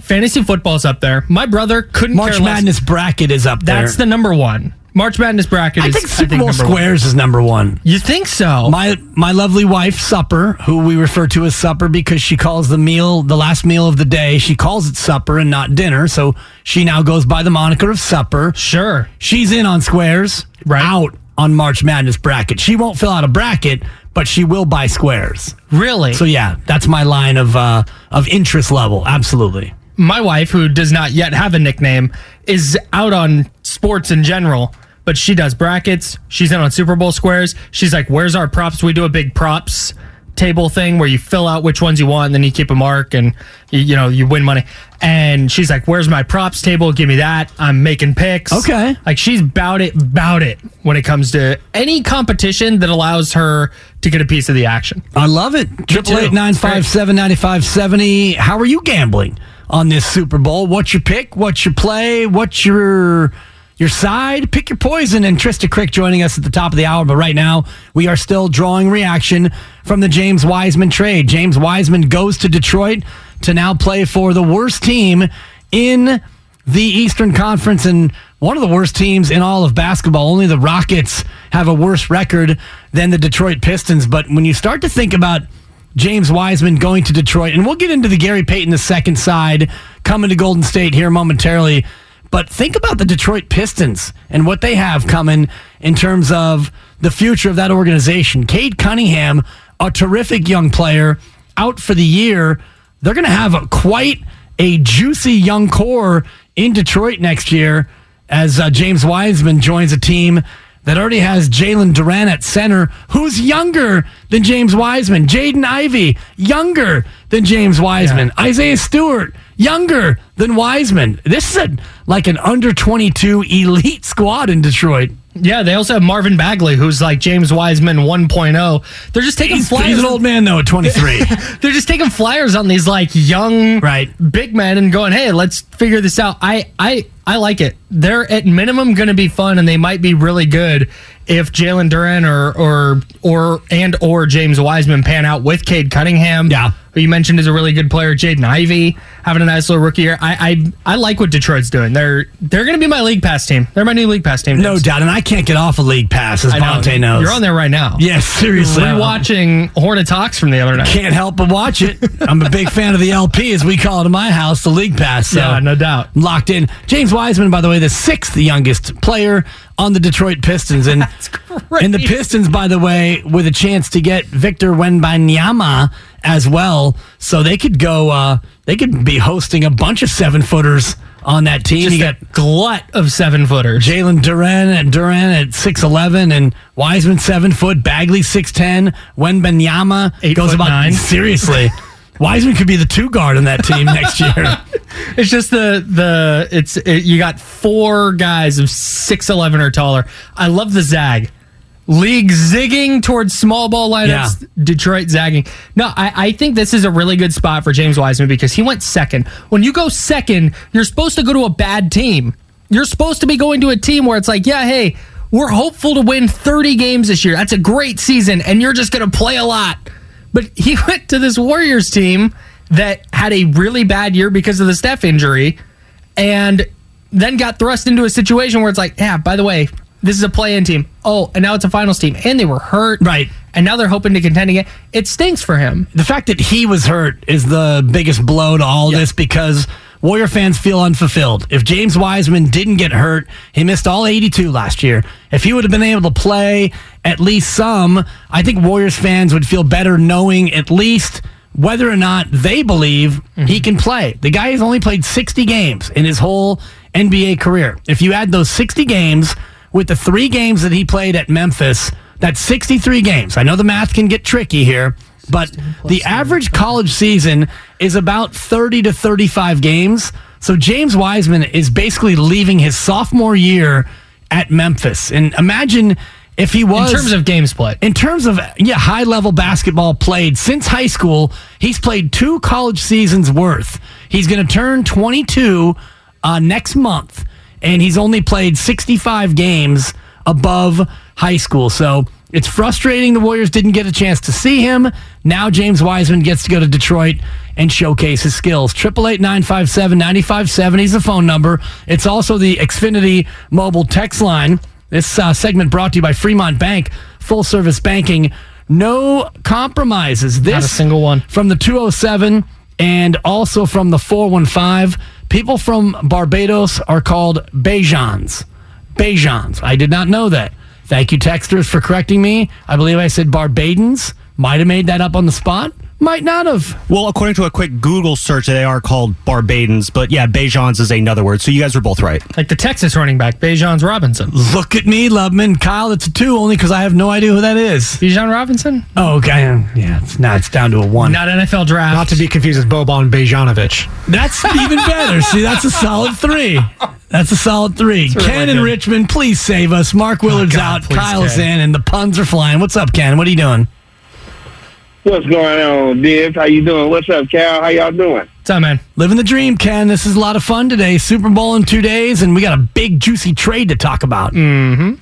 [SPEAKER 4] Fantasy football's up there. My brother couldn't
[SPEAKER 5] March
[SPEAKER 4] care less.
[SPEAKER 5] Madness bracket is up there.
[SPEAKER 4] That's the number one. March Madness bracket
[SPEAKER 5] I
[SPEAKER 4] is
[SPEAKER 5] think Super Bowl
[SPEAKER 4] number one.
[SPEAKER 5] squares is number one.
[SPEAKER 4] You think so?
[SPEAKER 5] My my lovely wife Supper, who we refer to as Supper because she calls the meal the last meal of the day. She calls it supper and not dinner, so she now goes by the moniker of Supper.
[SPEAKER 4] Sure.
[SPEAKER 5] She's in on squares,
[SPEAKER 4] Right.
[SPEAKER 5] out on March Madness bracket. She won't fill out a bracket, but she will buy squares.
[SPEAKER 4] Really?
[SPEAKER 5] So yeah, that's my line of uh, of interest level. Absolutely.
[SPEAKER 4] my wife, who does not yet have a nickname, is out on sports in general, but she does brackets. She's in on Super Bowl squares. She's like, Where's our props? We do a big props table thing where you fill out which ones you want and then you keep a mark and you, you know you win money and she's like where's my props table give me that i'm making picks
[SPEAKER 5] Okay.
[SPEAKER 4] like she's bout it bout it when it comes to any competition that allows her to get a piece of the action
[SPEAKER 5] I love it. Triple eight nine five seven ninety five seventy. How are you gambling on this Super Bowl? What's your pick? What's your play? What's your your side? Pick your poison. And Trista Crick joining us at the top of the hour. But right now, we are still drawing reaction from the James Wiseman trade. James Wiseman goes to Detroit to now play for the worst team in the Eastern Conference and one of the worst teams in all of basketball. Only the Rockets have a worse record than the Detroit Pistons. But when you start to think about James Wiseman going to Detroit, and we'll get into the Gary Payton the second side coming to Golden State here momentarily. But think about the Detroit Pistons and what they have coming in terms of the future of that organization. Cade Cunningham, a terrific young player, out for the year. They're going to have a, quite a juicy young core in Detroit next year as uh, James Wiseman joins a team that already has Jalen Duren at center, who's younger than James Wiseman. Jaden Ivey, younger than James Wiseman. Isaiah Stewart, younger than Wiseman. This is a, like an under 22 elite squad in Detroit.
[SPEAKER 4] Yeah, they also have Marvin Bagley, who's like James Wiseman 1.0. They're just taking
[SPEAKER 5] He's,
[SPEAKER 4] flyers.
[SPEAKER 5] he's an old man, though, at 23.
[SPEAKER 4] They're just taking flyers on these like young,
[SPEAKER 5] Right.
[SPEAKER 4] big men and going, "Hey, let's figure this out." I, I, I like it. They're at minimum going to be fun, and they might be really good if Jalen Duren or or or and or James Wiseman pan out with Cade Cunningham.
[SPEAKER 5] Yeah.
[SPEAKER 4] Who you mentioned is a really good player. Jaden Ivey having a nice little rookie year. I, I, I like what Detroit's doing. They're they're going to be my league pass team. They're my new league pass team.
[SPEAKER 5] no doubt. And I can't get off a league pass, as
[SPEAKER 4] know.
[SPEAKER 5] Bonta knows.
[SPEAKER 4] You're on there right now.
[SPEAKER 5] Yes, seriously.
[SPEAKER 4] Rewatching Hornet Talks from the other night.
[SPEAKER 5] Can't help but watch it. I'm a big fan of the LP, as we call it in my house, the league pass. So
[SPEAKER 4] Yeah, no doubt.
[SPEAKER 5] I'm locked in. James Wiseman, by the way, the sixth youngest player on the Detroit Pistons, and and the Pistons, by the way, with a chance to get Victor Wembanyama as well, so they could go. Uh, they could be hosting a bunch of seven footers on that team.
[SPEAKER 4] Just
[SPEAKER 5] you
[SPEAKER 4] a
[SPEAKER 5] got
[SPEAKER 4] glut of seven footers.
[SPEAKER 5] Jalen Duren and Duren at six eleven, and Wiseman seven foot, Bagley six ten, Wembanyama
[SPEAKER 4] Eight
[SPEAKER 5] goes about
[SPEAKER 4] nine.
[SPEAKER 5] seriously. Wiseman could be the two guard on that team next year.
[SPEAKER 4] It's just the the it's it, you got four guys of six eleven or taller. I love the zag. League zigging towards small ball lineups. Detroit zagging. No, I, I think this is a really good spot for James Wiseman because he went second. When you go second, you're supposed to go to a bad team. You're supposed to be going to a team where it's like, yeah, hey, we're hopeful to win 30 games this year. That's a great season, and you're just going to play a lot. But he went to this Warriors team that had a really bad year because of the Steph injury and then got thrust into a situation where it's like, yeah, by the way, this is a play in team. Oh, and now it's a finals team. And they were hurt.
[SPEAKER 5] Right.
[SPEAKER 4] And now they're hoping to contend again. It stinks for him.
[SPEAKER 5] the fact that he was hurt is the biggest blow to all this because Warrior fans feel unfulfilled. If James Wiseman didn't get hurt, he missed all 82 last year. If he would have been able to play at least some, I think Warriors fans would feel better knowing at least whether or not they believe he mm-hmm. can play. The guy has only played 60 games in his whole NBA career. If you add those 60 games with the three games that he played at Memphis, that's 63 games. I know the math can get tricky here, but the average college season is about 30 to 35 games. So James Wiseman is basically leaving his sophomore year at Memphis. And imagine if he was
[SPEAKER 4] in terms of games played.
[SPEAKER 5] in terms of yeah, high level basketball played since high school, he's played two college seasons worth. He's going to turn 22 uh, next month, and he's only played 65 games above high school. So it's frustrating the Warriors didn't get a chance to see him. Now James Wiseman gets to go to Detroit and showcase his skills. 888-957-9570 is the phone number. It's also the Xfinity mobile text line. This uh, segment brought to you by Fremont Bank, full service banking, no compromises. This
[SPEAKER 4] Not a single one.
[SPEAKER 5] from the 207 and also from the 415. People from Barbados are called Bajans. Bajans. I did not know that. Thank you, texters, for correcting me. I believe I said Barbadans. Might have made that up on the spot. Might not have.
[SPEAKER 9] Well, according to a quick Google search, they are called Barbadans, but yeah, Bajans is another word. So you guys were both right.
[SPEAKER 4] Like the Texas running back, Bejans Robinson.
[SPEAKER 5] Look at me, Lubman. Kyle, it's a two only because I have no idea who that is.
[SPEAKER 4] Bijan Robinson?
[SPEAKER 5] Oh, okay. Yeah, it's now it's down to a one.
[SPEAKER 4] Not NFL draft.
[SPEAKER 14] Not to be confused with Boban Bejanovic.
[SPEAKER 5] That's even better. See, that's a solid three. That's a solid three.
[SPEAKER 4] really
[SPEAKER 5] Ken in
[SPEAKER 4] good.
[SPEAKER 5] Richmond, please save us. Mark oh, Willard's
[SPEAKER 4] God,
[SPEAKER 5] out.
[SPEAKER 4] please,
[SPEAKER 5] Kyle's
[SPEAKER 4] Ken.
[SPEAKER 5] in, and the puns are flying. What's up, Ken? What are you doing?
[SPEAKER 7] What's going on, Dibs? How you doing? What's up, Cal? How y'all doing?
[SPEAKER 4] What's up, man?
[SPEAKER 5] Living the dream, Ken. This is a lot of fun today. Super Bowl in two days, and we got a big, juicy trade to talk about.
[SPEAKER 4] Mm-hmm.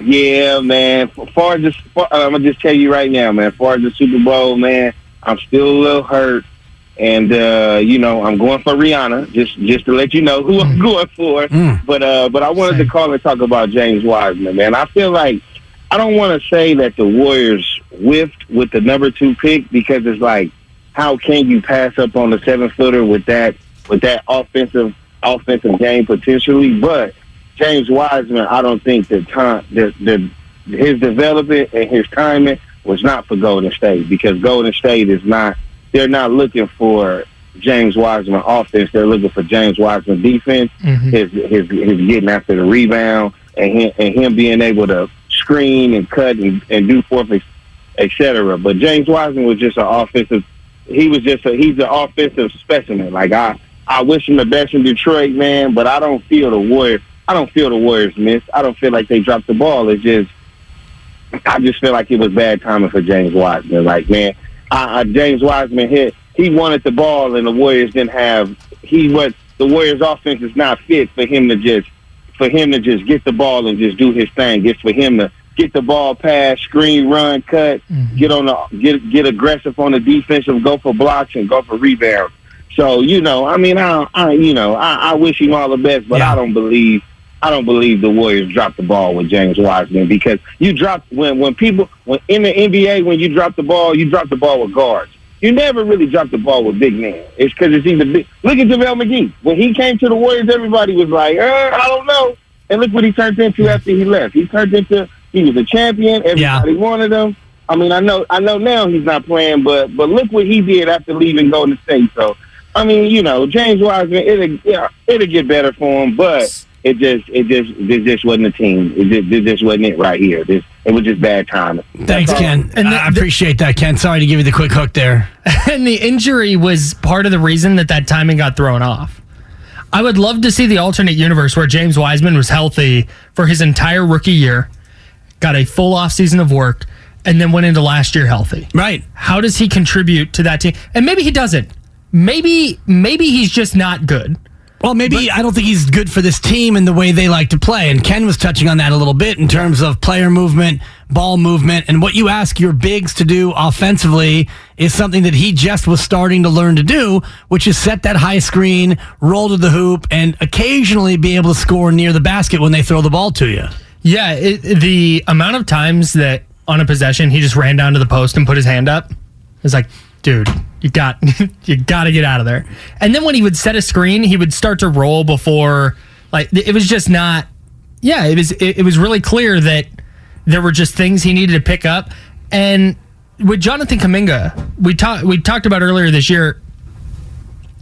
[SPEAKER 7] Yeah, man. As far as this, far, I'm gonna just tell you right now, man. As far as the Super Bowl, man, I'm still a little hurt, and uh, you know I'm going for Rihanna. Just just to let you know who I'm going for. But uh, but I wanted to call and talk about James Wiseman, man. I feel like I don't want to say that the Warriors whiffed with the number two pick because it's like, how can you pass up on the seven footer with that with that offensive offensive game potentially? But James Wiseman, I don't think the time the the his development and his timing was not for Golden State because Golden State is not they're not looking for James Wiseman offense. They're looking for James Wiseman defense. Mm-hmm. His his his getting after the rebound and him, and him being able to screen and cut and, and do forth et cetera. But James Wiseman was just an offensive. He was just a he's an offensive specimen. Like I I wish him the best in Detroit, man. But I don't feel the Warriors. I don't feel the Warriors miss. I don't feel like they dropped the ball. It's just I just feel like it was bad timing for James Wiseman. Like man, I, I, James Wiseman hit. He wanted the ball, and the Warriors didn't have. He was the Warriors' offense is not fit for him to just for him to just get the ball and just do his thing. It's for him to get the ball pass, screen, run, cut, mm-hmm. get on the get get aggressive on the defensive, go for blocks and go for rebounds. So you know, I mean, I, I you know, I, I wish him all the best, but I don't believe I don't believe the Warriors dropped the ball with James Wiseman because you drop when when people when in the NBA when you drop the ball, you drop the ball with guards. You never really drop the ball with big men. It's because it's either big. Look at JaVale McGee. When he came to the Warriors, everybody was like, uh, I don't know. And look what he turned into after he left. He turned into he was a champion. Everybody wanted him. I mean, I know I know now he's not playing, but but look what he did after leaving Golden State. So I mean, you know, James Wiseman, it'll yeah, it'll get better for him, but it just it just it just wasn't a team. It just, it just wasn't it right here. This it was just bad timing.
[SPEAKER 5] Thanks, Ken. I appreciate that, Ken. Sorry to give you the quick hook there.
[SPEAKER 4] and the injury was part of the reason that that timing got thrown off. I would love to see the alternate universe where James Wiseman was healthy for his entire rookie year, got a full off season of work, and then went into last year healthy.
[SPEAKER 5] Right.
[SPEAKER 4] How does he contribute to that team? And maybe he doesn't. Maybe maybe he's just not good.
[SPEAKER 5] Well, maybe I don't think he's good for this team and the way they like to play. And Ken was touching on that a little bit in terms of player movement, ball movement, and what you ask your bigs to do offensively is something that he just was starting to learn to do, which is set that high screen, roll to the hoop, and occasionally be able to score near the basket when they throw the ball to you.
[SPEAKER 4] Yeah, it, the amount of times that on a possession he just ran down to the post and put his hand up is like, dude, you got you got to get out of there. And then when he would set a screen, he would start to roll before like it was just not. Yeah, it was it, it was really clear that there were just things he needed to pick up. And with Jonathan Kuminga, we talked we talked about earlier this year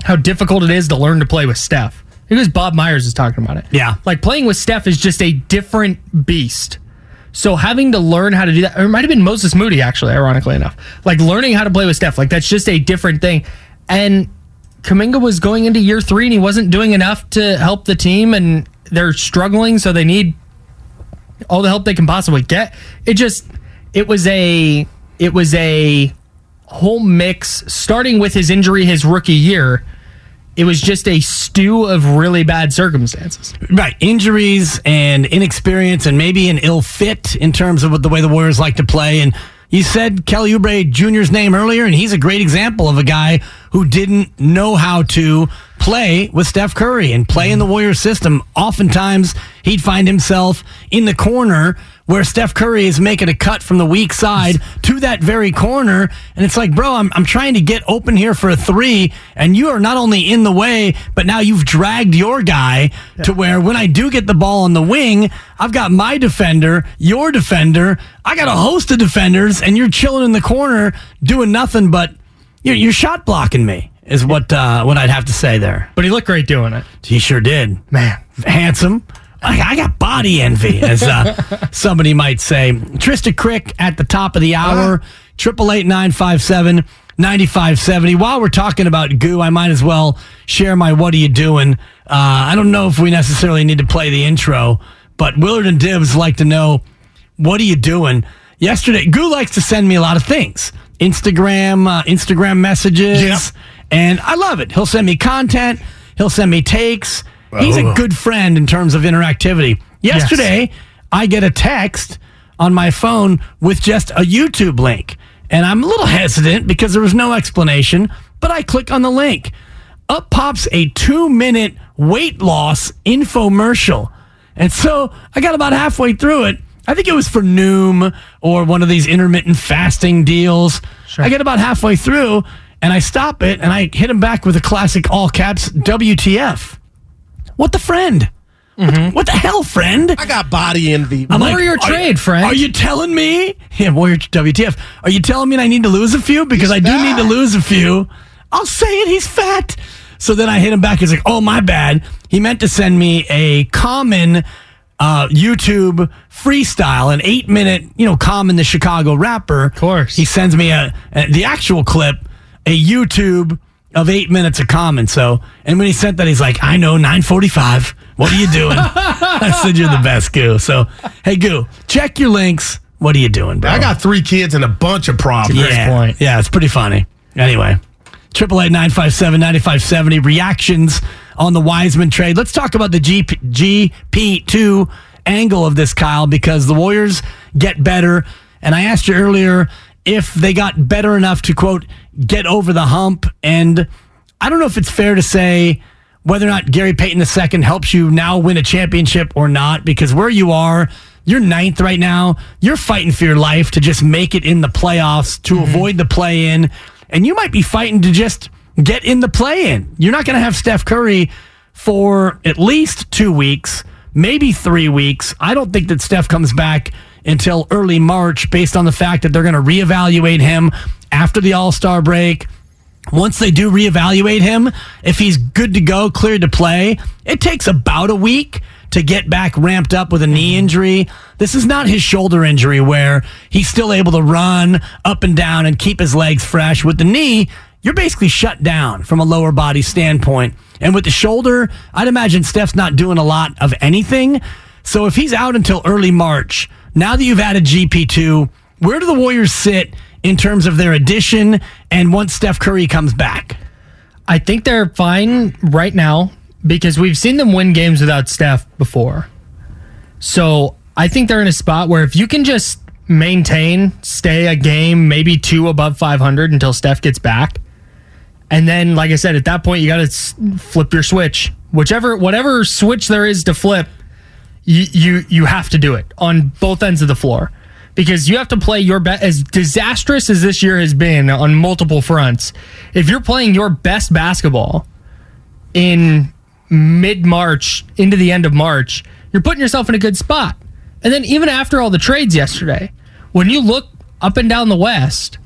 [SPEAKER 4] how difficult it is to learn to play with Steph. it was Bob Myers is talking about it.
[SPEAKER 5] Yeah.
[SPEAKER 4] Like playing with Steph is just a different beast. So having to learn how to do that, or it might have been Moses Moody actually, ironically enough. Like learning how to play with Steph, like that's just a different thing. And Kuminga was going into year three and he wasn't doing enough to help the team and they're struggling, so they need all the help they can possibly get. It just it was a it was a whole mix starting with his injury his rookie year. It was just a stew of really bad circumstances.
[SPEAKER 5] Right. Injuries and inexperience and maybe an ill fit in terms of what the way the Warriors like to play. And you said Kelly Oubre Jr.'s name earlier, and he's a great example of a guy who didn't know how to play with Steph Curry and play in the Warriors system. Oftentimes, he'd find himself in the corner where Steph Curry is making a cut from the weak side to that very corner. And it's like, bro, I'm, I'm trying to get open here for a three. And you are not only in the way, but now you've dragged your guy to where when I do get the ball on the wing, I've got my defender, your defender. I got a host of defenders, and you're chilling in the corner doing nothing but you're, you're shot blocking me. Is what uh, what I'd have to say there.
[SPEAKER 4] But he looked great doing it.
[SPEAKER 5] He sure did.
[SPEAKER 4] Man,
[SPEAKER 5] handsome. I, I got body envy, as uh, somebody might say. Trista Crick at the top of the hour. Triple eight nine five seven ninety five seventy. While we're talking about goo, I might as well share my "What are you doing?" Uh, I don't know if we necessarily need to play the intro, but Willard and Dibs like to know what are you doing. Yesterday, Goo likes to send me a lot of things. Instagram, uh, Instagram messages, and I love it. He'll send me content. He'll send me takes. He's a
[SPEAKER 15] Oh.
[SPEAKER 5] good friend in terms of interactivity. Yesterday, I get a text on my phone with just a YouTube link, and I'm a little hesitant because there was no explanation. But I click on the link. Up pops a two-minute weight loss infomercial, and so I got about halfway through it. I think it was for Noom or one of these intermittent fasting deals. I get about halfway through and I stop it and I hit him back with a classic all caps WTF. What the friend? What, what the hell, friend?
[SPEAKER 15] I got body envy.
[SPEAKER 5] I'm like,
[SPEAKER 4] Warrior
[SPEAKER 5] are-
[SPEAKER 4] trade, friend.
[SPEAKER 5] Are you telling me? Yeah, Warrior WTF. Are you telling me I need to lose a few? Because I do need to lose a few. I'll say it. He's fat. So then I hit him back. He's like, oh, my bad. He meant to send me a common uh, YouTube freestyle, an eight minute, you know, common the Chicago rapper. Of
[SPEAKER 4] course.
[SPEAKER 5] He sends me a, a the actual clip, a YouTube of eight minutes of common. So, and when he sent that, he's like, I know, 945. What are you doing? I said, you're the best, Goo. So, hey, Goo, check your links. What are you doing, bro?
[SPEAKER 15] I got three kids and a bunch of problems.
[SPEAKER 5] yeah, Yeah, it's pretty funny. Anyway, triple eight nine five seven ninety five seventy reactions on the Wiseman trade. Let's talk about the GP, GP two angle of this, Kyle, because the Warriors get better. And I asked you earlier if they got better enough to quote get over the hump. And I don't know if it's fair to say whether or not Gary Payton II helps you now win a championship or not, because where you are, you're ninth right now. You're fighting for your life to just make it in the playoffs, to mm-hmm. avoid the play in. And you might be fighting to just get in the play in. You're not going to have Steph Curry for at least two weeks, maybe three weeks. I don't think that Steph comes back until early March based on the fact that they're going to reevaluate him after the All Star break. Once they do reevaluate him, if he's good to go, cleared to play, it takes about a week to get back ramped up with a knee mm-hmm. injury. This is not his shoulder injury where he's still able to run up and down and keep his legs fresh. With the knee, you're basically shut down from a lower body standpoint. And with the shoulder, I'd imagine Steph's not doing a lot of anything. So if he's out until early March, now that you've added GP2, where do the Warriors sit in terms of their addition and once Steph Curry comes back?
[SPEAKER 4] I think they're fine right now because we've seen them win games without Steph before. So I think they're in a spot where if you can just maintain, stay a game, maybe two above 500 until Steph gets back. And then, like I said, at that point, you got to flip your switch. Whichever, whatever switch there is to flip, you, you, you have to do it on both ends of the floor because you have to play your best. As disastrous as this year has been on multiple fronts, if you're playing your best basketball in mid March into the end of March, you're putting yourself in a good spot. And then even after all the trades yesterday, when you look up and down the West,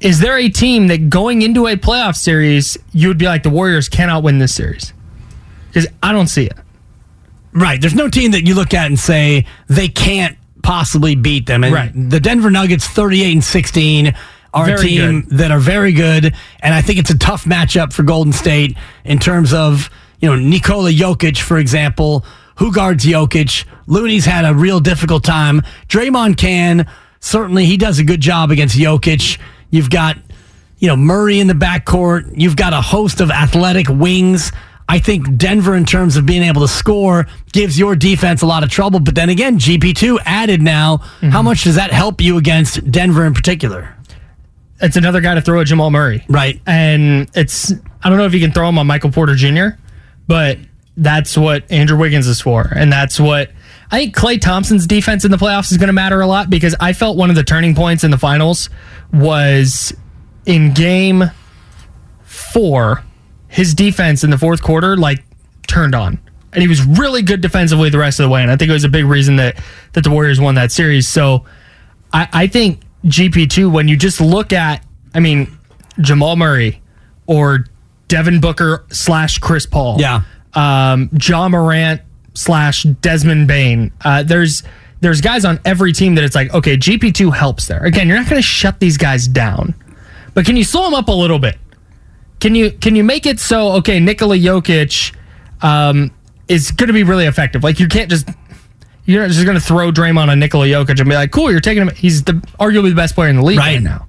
[SPEAKER 4] is there a team that going into a playoff series you would be like the Warriors cannot win this series? Because I don't see it.
[SPEAKER 5] Right. There's no team that you look at and say they can't possibly beat them. And
[SPEAKER 4] Right.
[SPEAKER 5] the Denver Nuggets 38 and 16 are a team
[SPEAKER 4] good.
[SPEAKER 5] that are very good and I think it's a tough matchup for Golden State in terms of, you know, Nikola Jokic for example, who guards Jokic? Looney's had a real difficult time. Draymond can certainly he does a good job against Jokic. You've got you know, Murray in the backcourt. You've got a host of athletic wings. I think Denver, in terms of being able to score, gives your defense a lot of trouble. But then again, GP2 added now. Mm-hmm. How much does that help you against Denver in particular?
[SPEAKER 4] It's another guy to throw at Jamal Murray.
[SPEAKER 5] Right.
[SPEAKER 4] And it's, I don't know if you can throw him on Michael Porter Jr., but that's what Andrew Wiggins is for. And that's what I think Klay Thompson's defense in the playoffs is going to matter a lot because I felt one of the turning points in the finals was in game four, his defense in the fourth quarter, like, turned on. And he was really good defensively the rest of the way. And I think it was a big reason that, that the Warriors won that series. So I, I think GP2, when you just look at, I mean, Jamal Murray or Devin Booker slash Chris Paul.
[SPEAKER 5] Yeah.
[SPEAKER 4] Um, Ja Morant slash Desmond Bane. Uh, there's there's guys on every team that it's like, okay, GP2 helps there. Again, you're not going to shut these guys down, but can you slow them up a little bit? Can you can you make it so okay, Nikola Jokic um, is going to be really effective? Like you can't just you're not just going to throw Draymond on Nikola Jokic and be like, cool, you're taking him. He's the arguably the best player in the league right, now.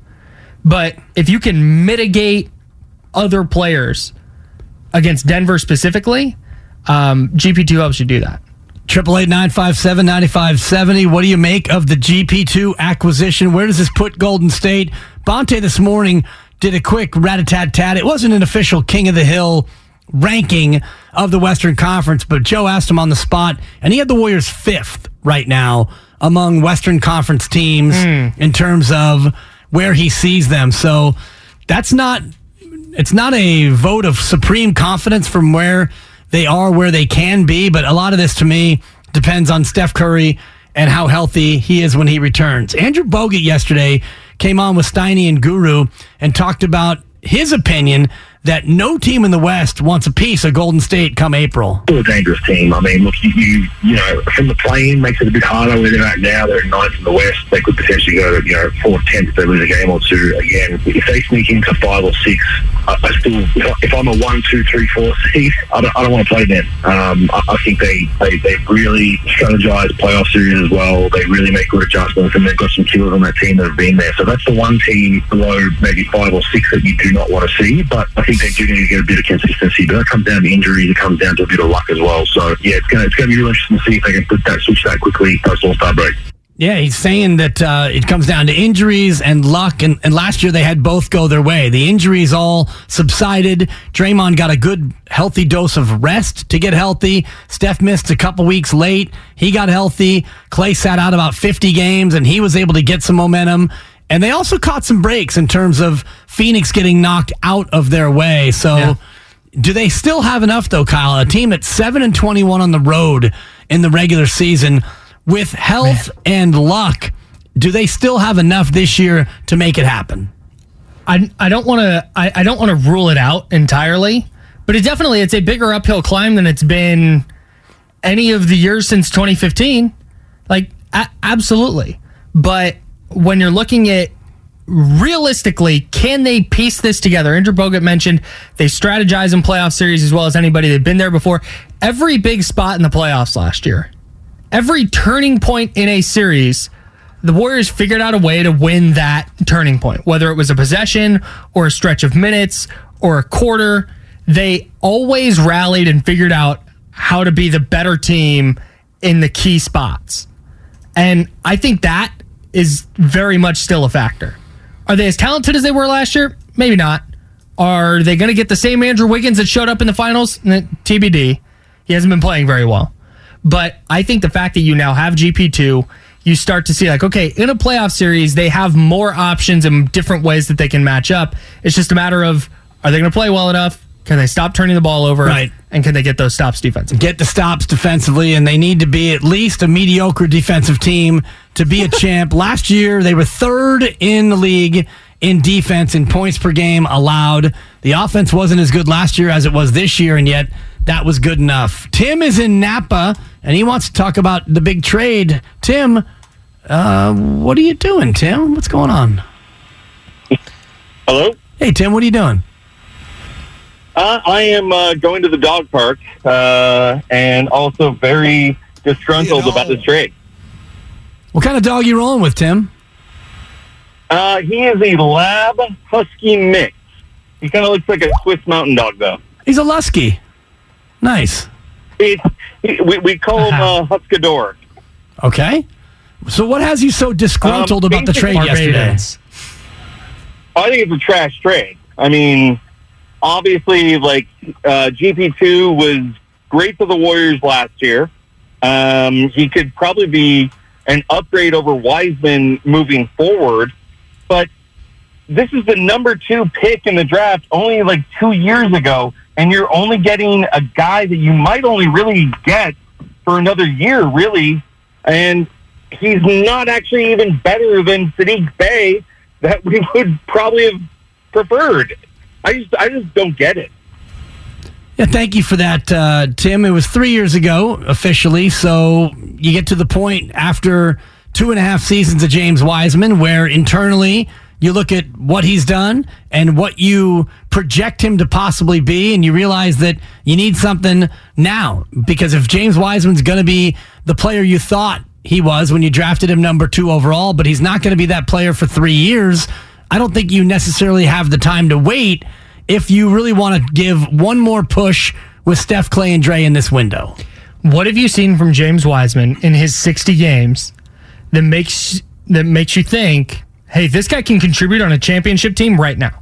[SPEAKER 4] But if you can mitigate other players against Denver specifically, um, GP2 helps you do that.
[SPEAKER 5] Triple eight nine five seven ninety five seventy. What do you make of the GP two acquisition? Where does this put Golden State? Bonta this morning did a quick rat a tat tat. It wasn't an official King of the Hill ranking of the Western Conference, but Joe asked him on the spot, and he had the Warriors fifth right now among Western Conference teams in terms of where he sees them. So that's not it's not a vote of supreme confidence from where they are where they can be, but a lot of this to me depends on Steph Curry and how healthy he is when he returns. Andrew Bogut yesterday came on with Steiny and Guru and talked about his opinion that no team in the West wants a piece of Golden State come April.
[SPEAKER 16] still a dangerous team. I mean, look, you, you you know, from the plane makes it a bit harder where they're at now. They're ninth in the West. They could potentially go to, you know, fourth, tenth if they lose a game or two. Again, if they sneak into five or six, I, I still, if, I, if I'm a one, two, three, four seed, I don't, I don't want to play them. Um, I, I think they, they, they really strategize playoff series as well. They really make good adjustments, and they've got some killers on that team that have been there. So that's the one team below maybe five or six that you do not want to see. But I think they do need to get a bit of consistency. But that comes down to injuries. It comes down to a bit of luck as well. So yeah, it's gonna it's gonna be really interesting to see if they can put that switch that quickly post All Star break.
[SPEAKER 5] Yeah, he's saying that uh, it comes down to injuries and luck. And, and last year they had both go their way. The injuries all subsided. Draymond got a good, healthy dose of rest to get healthy. Steph missed a couple weeks late. He got healthy. Klay sat out about 50 games and he was able to get some momentum. And they also caught some breaks in terms of Phoenix getting knocked out of their way. So. Do they still have enough though, Kyle? A team at seven and twenty-one on the road in the regular season with health and luck. Do they still have enough this year to make it happen?
[SPEAKER 4] I, I don't want to I, I don't want to rule it out entirely, but it definitely it's a bigger uphill climb than it's been any of the years since 2015. Like a- absolutely. But when you're looking at realistically, can they piece this together? Andrew Bogut mentioned they strategize in playoff series as well as anybody. They've been there before. Every big spot in the playoffs last year, every turning point in a series, the Warriors figured out a way to win that turning point, whether it was a possession or a stretch of minutes or a quarter. They always rallied and figured out how to be the better team in the key spots. And I think that is very much still a factor. Are they as talented as they were last year? Maybe not. Are they going to get the same Andrew Wiggins that showed up in the finals? TBD. He hasn't been playing very well. But I think the fact that you now have GP2, you start to see like, okay, in a playoff series, they have more options and different ways that they can match up. It's just a matter of are they going to play well enough? Can they stop turning the ball over?
[SPEAKER 5] Right.
[SPEAKER 4] And can they get those stops defensively?
[SPEAKER 5] Get the stops defensively, and they need to be at least a mediocre defensive team to be a champ. Last year, they were third in the league in defense in points per game allowed. The offense wasn't as good last year as it was this year, and yet that was good enough. Tim is in Napa and he wants to talk about the big trade. Tim, uh, what are you doing, Tim? What's going on?
[SPEAKER 17] Hello?
[SPEAKER 5] Hey, Tim, what are you doing?
[SPEAKER 17] Uh, I am uh, going to the dog park uh, and also very disgruntled about this trade.
[SPEAKER 5] What kind of dog you rolling with, Tim?
[SPEAKER 17] Uh, he is a lab husky mix. He kind of looks like a Swiss mountain dog, though.
[SPEAKER 5] He's a Lusky. Nice.
[SPEAKER 17] It's, he, we, we call him uh, Huskador.
[SPEAKER 5] Okay. So what has you so disgruntled
[SPEAKER 17] Um,
[SPEAKER 5] about the trade
[SPEAKER 17] basically-
[SPEAKER 5] yesterday?
[SPEAKER 17] I think it's a trash trade. I mean, obviously, like uh, GP2 was great for the Warriors last year. Um, he could probably be an upgrade over Wiseman moving forward, but this is the number two pick in the draft only like two years ago, and you're only getting a guy that you might only really get for another year, really, and he's not actually even better than Sadiq Bey that we would probably have preferred. I just, I just don't get it.
[SPEAKER 5] Yeah, thank you for that, uh, Tim. It was three years ago officially, so you get to the point after two and a half seasons of James Wiseman where internally you look at what he's done and what you project him to possibly be, and you realize that you need something now because if James Wiseman's going to be the player you thought he was when you drafted him number two overall, but he's not going to be that player for three years. I don't think you necessarily have the time to wait if you really want to give one more push with Steph, Klay, and Dre in this window.
[SPEAKER 4] What have you seen from James Wiseman in his 60 games that makes that makes you think, hey, this guy can contribute on a championship team right now?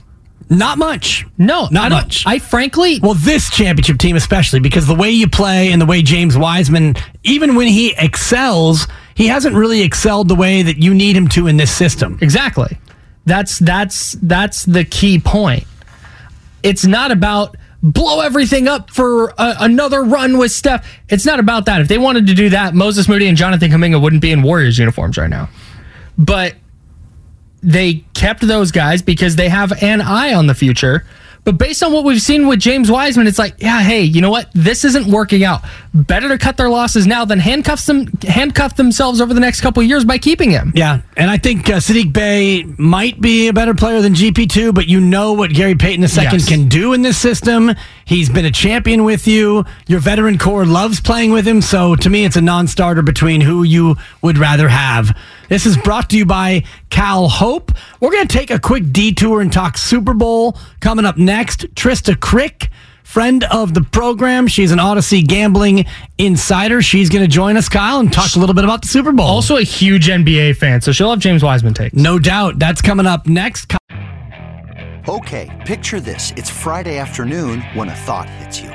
[SPEAKER 5] Not much.
[SPEAKER 4] No,
[SPEAKER 5] Not
[SPEAKER 4] I
[SPEAKER 5] much.
[SPEAKER 4] I frankly,
[SPEAKER 5] Well, this championship team, especially because the way you play and the way James Wiseman, even when he excels, he hasn't really excelled the way that you need him to in this system.
[SPEAKER 4] Exactly. That's that's that's the key point. It's not about blow everything up for a, another run with Steph. It's not about that. If they wanted to do that, Moses Moody and Jonathan Kuminga wouldn't be in Warriors uniforms right now. But they kept those guys because they have an eye on the future. But based on what we've seen with James Wiseman, it's like, yeah, hey, you know what? This isn't working out. Better to cut their losses now than handcuff them, handcuff themselves over the next couple of years by keeping him.
[SPEAKER 5] Yeah, and I think uh, Sadiq Bey might be a better player than GP2, but you know what Gary Payton II
[SPEAKER 4] Yes.
[SPEAKER 5] can do in this system. He's been a champion with you. Your veteran core loves playing with him, so to me, it's a non starter between who you would rather have. This is brought to you by Cal Hope. We're going to take a quick detour and talk Super Bowl coming up next. Trista Crick. Friend of the program. She's an Odyssey gambling insider. She's going to join us, Kyle, and talk a little bit about the Super Bowl.
[SPEAKER 4] Also a huge NBA fan, so she'll have James Wiseman take.
[SPEAKER 5] No doubt. That's coming up next.
[SPEAKER 18] Okay, picture this. It's Friday afternoon when a thought hits you.